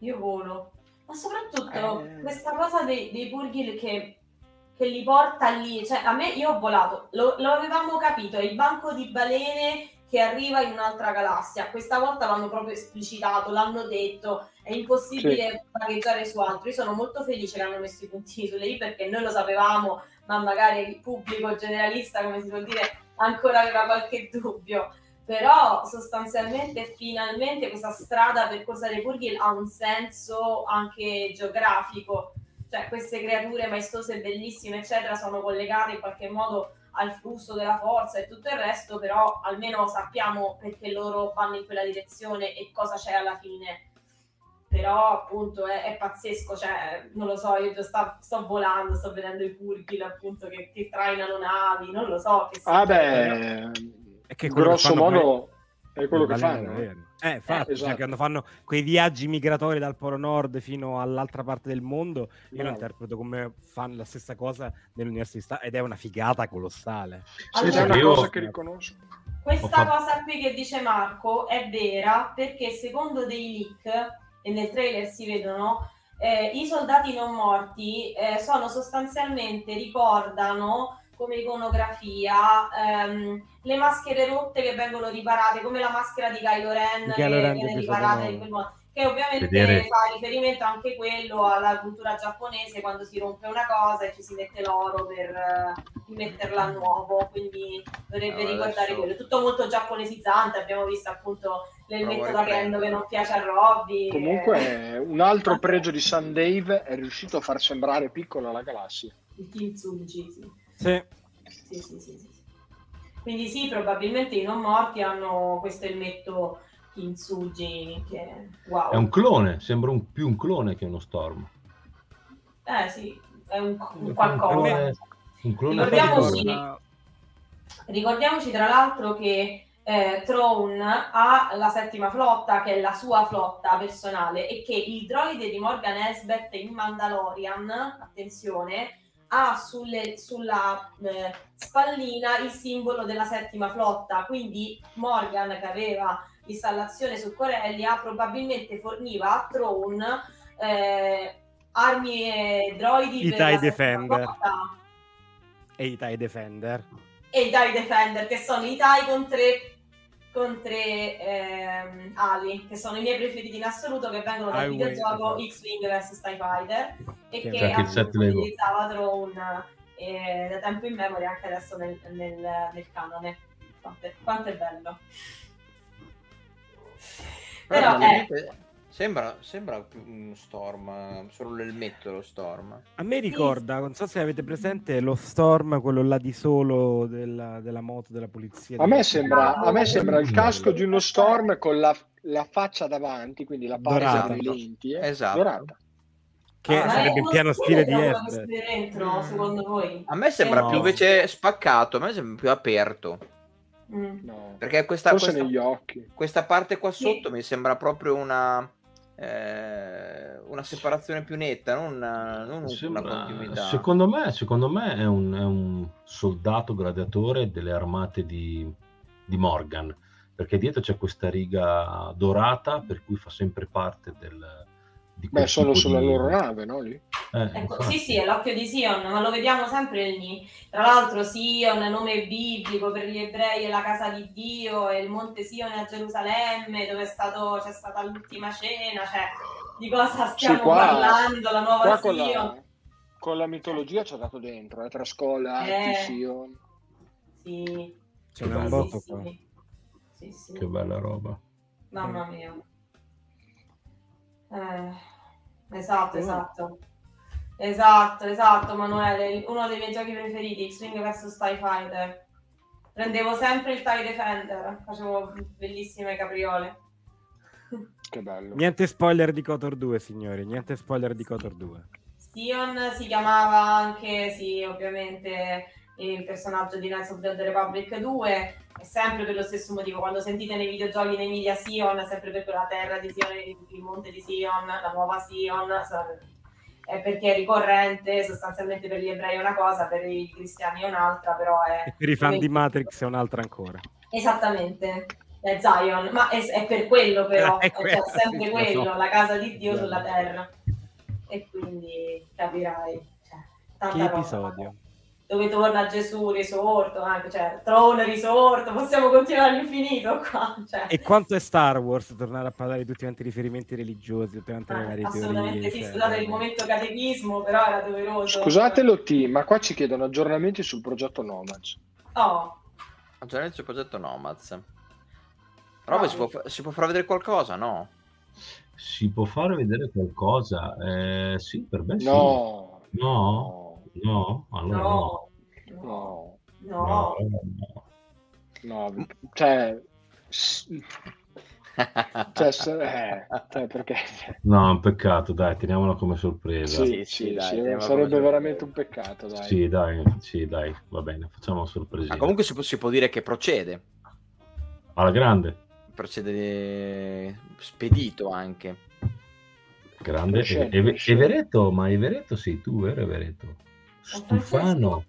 Io volo. Ma soprattutto Eh. questa cosa dei, dei Purgil che, che li porta lì, cioè a me io ho volato, lo, lo avevamo capito, è il banco di balene che arriva in un'altra galassia. Questa volta l'hanno proprio esplicitato, l'hanno detto, è impossibile vagheggiare su altro. Io sono molto felice che hanno messo i puntini sulle i perché noi lo sapevamo, ma magari il pubblico generalista, come si può dire, ancora aveva qualche dubbio. Però sostanzialmente, finalmente, questa strada percorsa dei Purgil ha un senso anche geografico. Cioè, queste creature maestose, bellissime, eccetera, sono collegate in qualche modo al flusso della forza e tutto il resto, però almeno sappiamo perché loro vanno in quella direzione e cosa c'è alla fine. Però appunto è, è pazzesco, cioè non lo so, io già sta- sto volando, sto vedendo i Purgil appunto che, che trainano navi, non lo so. Che Ah beh, È che che grosso modo è quello che fanno. vere. Eh, infatti, esatto. cioè, quando fanno quei viaggi migratori dal Polo Nord fino all'altra parte del mondo, io lo interpreto come fanno la stessa cosa nell'università ed è una figata colossale. Sì, ed è Allora, una io- cosa che riconosco. Questa fatto- cosa qui che dice Marco è vera perché secondo dei leak, e nel trailer si vedono, eh, i soldati non morti eh, sono sostanzialmente, ricordano come iconografia ehm, le maschere rotte che vengono riparate, come la maschera di Kylo Ren che Kylo Ren viene di riparata in quel modo. Che ovviamente Vedere- fa riferimento anche quello alla cultura giapponese quando si rompe una cosa e ci si mette l'oro per eh, rimetterla a nuovo, quindi dovrebbe No, ricordare adesso- quello. Tutto molto giapponesizzante, abbiamo visto appunto l'elmetto da Kendo che non piace a Robby. Comunque, un altro pregio di Sun Dave è riuscito a far sembrare piccola la galassia. il Kintsugi, sì. Sì, Sì, sì, sì, sì. Quindi sì, probabilmente i non morti hanno questo elmetto Kintsugi che wow. È un clone, sembra un- più un clone che uno Storm. Eh sì, è un, un Un qualcosa. clone, un clone Ricordiamoci-. Ricordiamoci tra l'altro che eh, Throne ha la settima flotta, che è la sua flotta personale, e che il droide di Morgan Elsbeth in Mandalorian, attenzione, ha sulle- sulla eh, spallina il simbolo della settima flotta. Quindi Morgan, che aveva l'installazione su Corellia, probabilmente forniva a Throne eh, armi e droidi I per TIE Defender. flotta e i TIE Defender. e i TIE Defender, che sono i TIE con tre, con tre ehm, ali, che sono i miei preferiti in assoluto, che vengono dal Highway, videogioco esatto. X-Wing vs TIE Fighter, e Che che Lego. utilizzava Throne eh, da tempo in memoria, anche adesso nel, nel, nel canone. Quanto è, quanto è bello. Però, Però, eh, sembra, sembra un storm, solo l'elmetto lo storm. A me ricorda, non so se avete presente lo Storm, quello là di solo della, della moto della polizia. A me del- sembra, a me sembra il casco di uno Storm con la, la faccia davanti, quindi la parte delle lenti, eh, Esatto. dorata. Che è sarebbe in uno piano stile di vede dentro, secondo voi? A me sembra No. più invece spaccato, a me sembra più aperto. Mm. No. Perché questa, Forse questa, negli occhi. questa parte qua Sì. sotto mi sembra proprio una, eh, una separazione più netta, non non Sembra- una continuità. secondo me, secondo me è, un, è un soldato gladiatore delle armate di, di Morgan, perché dietro c'è questa riga dorata per cui fa sempre parte del, Beh, sono sulla di- loro nave, no? Lì. Eh, Ecco, sì, sì, è l'occhio di Sion, ma lo vediamo sempre lì. Tra l'altro Sion, nome biblico per gli ebrei, è la casa di Dio, è il monte Sion a Gerusalemme, dove è stato, c'è stata l'ultima cena, cioè di cosa stiamo qua- parlando, la nuova Qua con Sion. la, con la mitologia ci ha dato dentro, eh, tra scuola, Eh. Sion. Sì, Ce n'è un Sì, botto sì, qua. sì. Sì, sì. Che bella roba. Mamma mia. Eh, esatto, esatto. Esatto, esatto, Manuele. Uno dei miei giochi preferiti, X-Wing vs TIE Fighter. Prendevo sempre il TIE Defender, facevo bellissime capriole. Che bello. Niente spoiler di Kotor 2, signori. Niente spoiler di Kotor 2. Sion si chiamava anche, sì, ovviamente il personaggio di Knights of the Republic 2 è sempre per lo stesso motivo. Quando sentite nei videogiochi nei media Sion, è sempre per quella terra di Sion, il, monte di Sion, la nuova Sion. è perché è ricorrente, sostanzialmente per gli ebrei è una cosa, per i cristiani è un'altra, però è... E per i fan di Matrix è un'altra ancora. Esattamente, è Zion, ma è, è per quello però, [LAUGHS] è, cioè, sempre quello, so. la casa di Dio sulla terra. E quindi capirai. Cioè, che episodio. Roba dove torna Gesù risorto, anche, cioè trono risorto, possiamo continuare all'infinito qua. Cioè. E quanto è Star Wars tornare a parlare di tutti quanti i riferimenti religiosi, tutte quante ah, le varie Assolutamente teorie, sì, cioè, scusate il momento catechismo, però era doveroso. Scusatelo T, ma qua ci chiedono aggiornamenti sul progetto Nomads. Oh. Aggiornamenti sul progetto Nomads. Robe, no. si, può, si può far vedere qualcosa, no? Si può fare vedere qualcosa? Eh, sì, per me no. sì. No. no. No, allora no. No. No. No. no. Cioè... cioè, eh, cioè, perché... No, un peccato, dai, teniamola come sorpresa. Sì, sì, dai, sì sarebbe veramente un peccato, dai. Sì, dai, sì, dai, va bene, facciamo una sorpresa. Ah, comunque si può, si può, dire che procede. Alla grande. Procede spedito anche. Grande. E, e, Everetto, ma Everetto sei tu, vero Everetto? Stufano.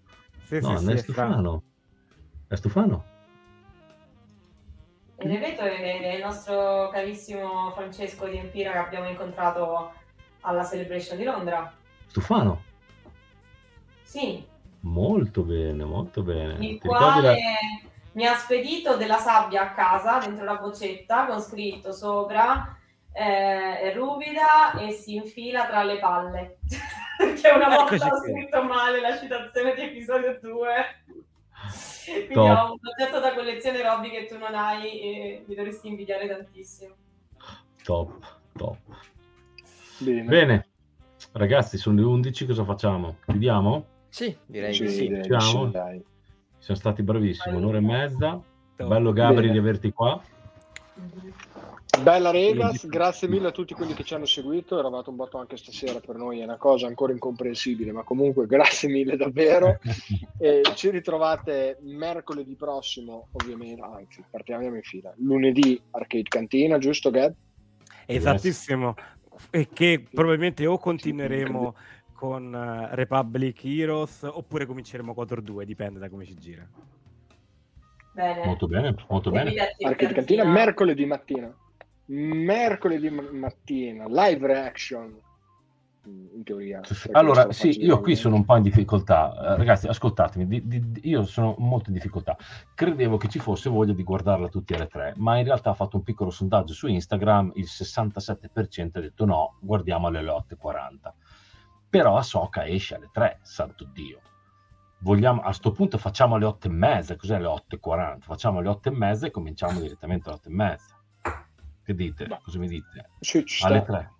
Sì, no, sì, non è Stufano. È Stufano. E ripeto, è il nostro carissimo Francesco di Empira che abbiamo incontrato alla Celebration di Londra. Stufano? Sì. Molto bene, molto bene. Il Ti quale la... mi ha spedito della sabbia a casa dentro la boccetta con scritto sopra eh, è ruvida e si infila tra le palle. [LAUGHS] Perché una volta Eccoci ho scritto male la citazione di episodio 2. Quindi Top. ho un oggetto da collezione Robby che tu non hai e mi dovresti invidiare tantissimo. Top, top. Bene. Bene. Ragazzi, sono le 11, cosa facciamo? Chiudiamo? Sì, direi sì, sì. Chiudiamo. Siamo stati bravissimi, un'ora e mezza. Bello Gabri Bene. di averti qua. Mm-hmm. Bella Regas, grazie mille a tutti quelli che ci hanno seguito, eravate un botto anche stasera per noi, è una cosa ancora incomprensibile, ma comunque grazie mille davvero. [LAUGHS] e ci ritrovate mercoledì prossimo, ovviamente, anzi partiamo in fila, lunedì Arcade Cantina, giusto Gab? Esattissimo, e che probabilmente o continueremo con uh, Republic Heroes oppure cominceremo 4-2, dipende da come ci gira. Bene. Molto bene, molto bene. Arcade Cantina mercoledì mattina mercoledì mattina, live reaction in teoria. Allora, sì, io qui sono un po' in difficoltà. Uh, ragazzi, ascoltatemi, di, di, di, io sono molto in difficoltà. Credevo che ci fosse voglia di guardarla tutti alle tre, ma in realtà ho fatto un piccolo sondaggio su Instagram, il 67% ha detto no, guardiamo alle 8.40. Però Ahsoka esce alle 3, santo Dio. Vogliamo, a questo punto facciamo alle 8.30, cos'è le 8.40? Facciamo alle 8.30 e cominciamo direttamente alle 8.30 che dite? Beh, Cosa mi dite? Sì, alle tre.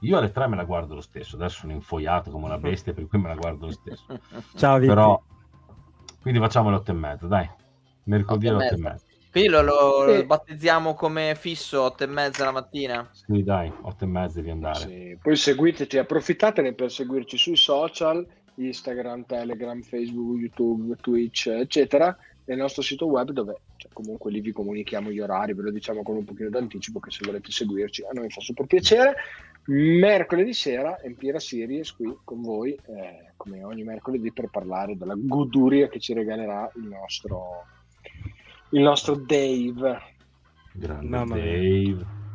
Io alle tre me la guardo lo stesso, adesso sono infoiato come una bestia, per cui me la guardo lo stesso. [LAUGHS] Ciao, Vicky. Però, quindi facciamo le otto e mezza, dai. Mercoledì alle otto e mezza. Quindi lo, lo, sì. battezziamo come fisso otto e mezza la mattina? Sì, dai, otto e mezza devi andare. Sì. Poi seguiteci, approfittatene per seguirci sui social, Instagram, Telegram, Facebook, YouTube, Twitch, eccetera nel nostro sito web dove cioè, comunque lì vi comunichiamo gli orari, ve lo diciamo con un pochino d'anticipo che se volete seguirci a noi fa super piacere. Mercoledì sera Empira Series qui con voi, eh, come ogni mercoledì, per parlare della goduria che ci regalerà il nostro, il nostro Dave. Grande Dave.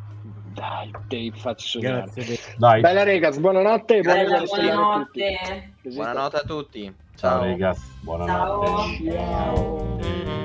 Dai, Dave, facci sognare. Grazie, Dai. Bella ragazzi, buonanotte. Bella, buonanotte. Buonanotte a tutti. Ciao, Ciao ragazzi, buonanotte. Ciao. Ciao.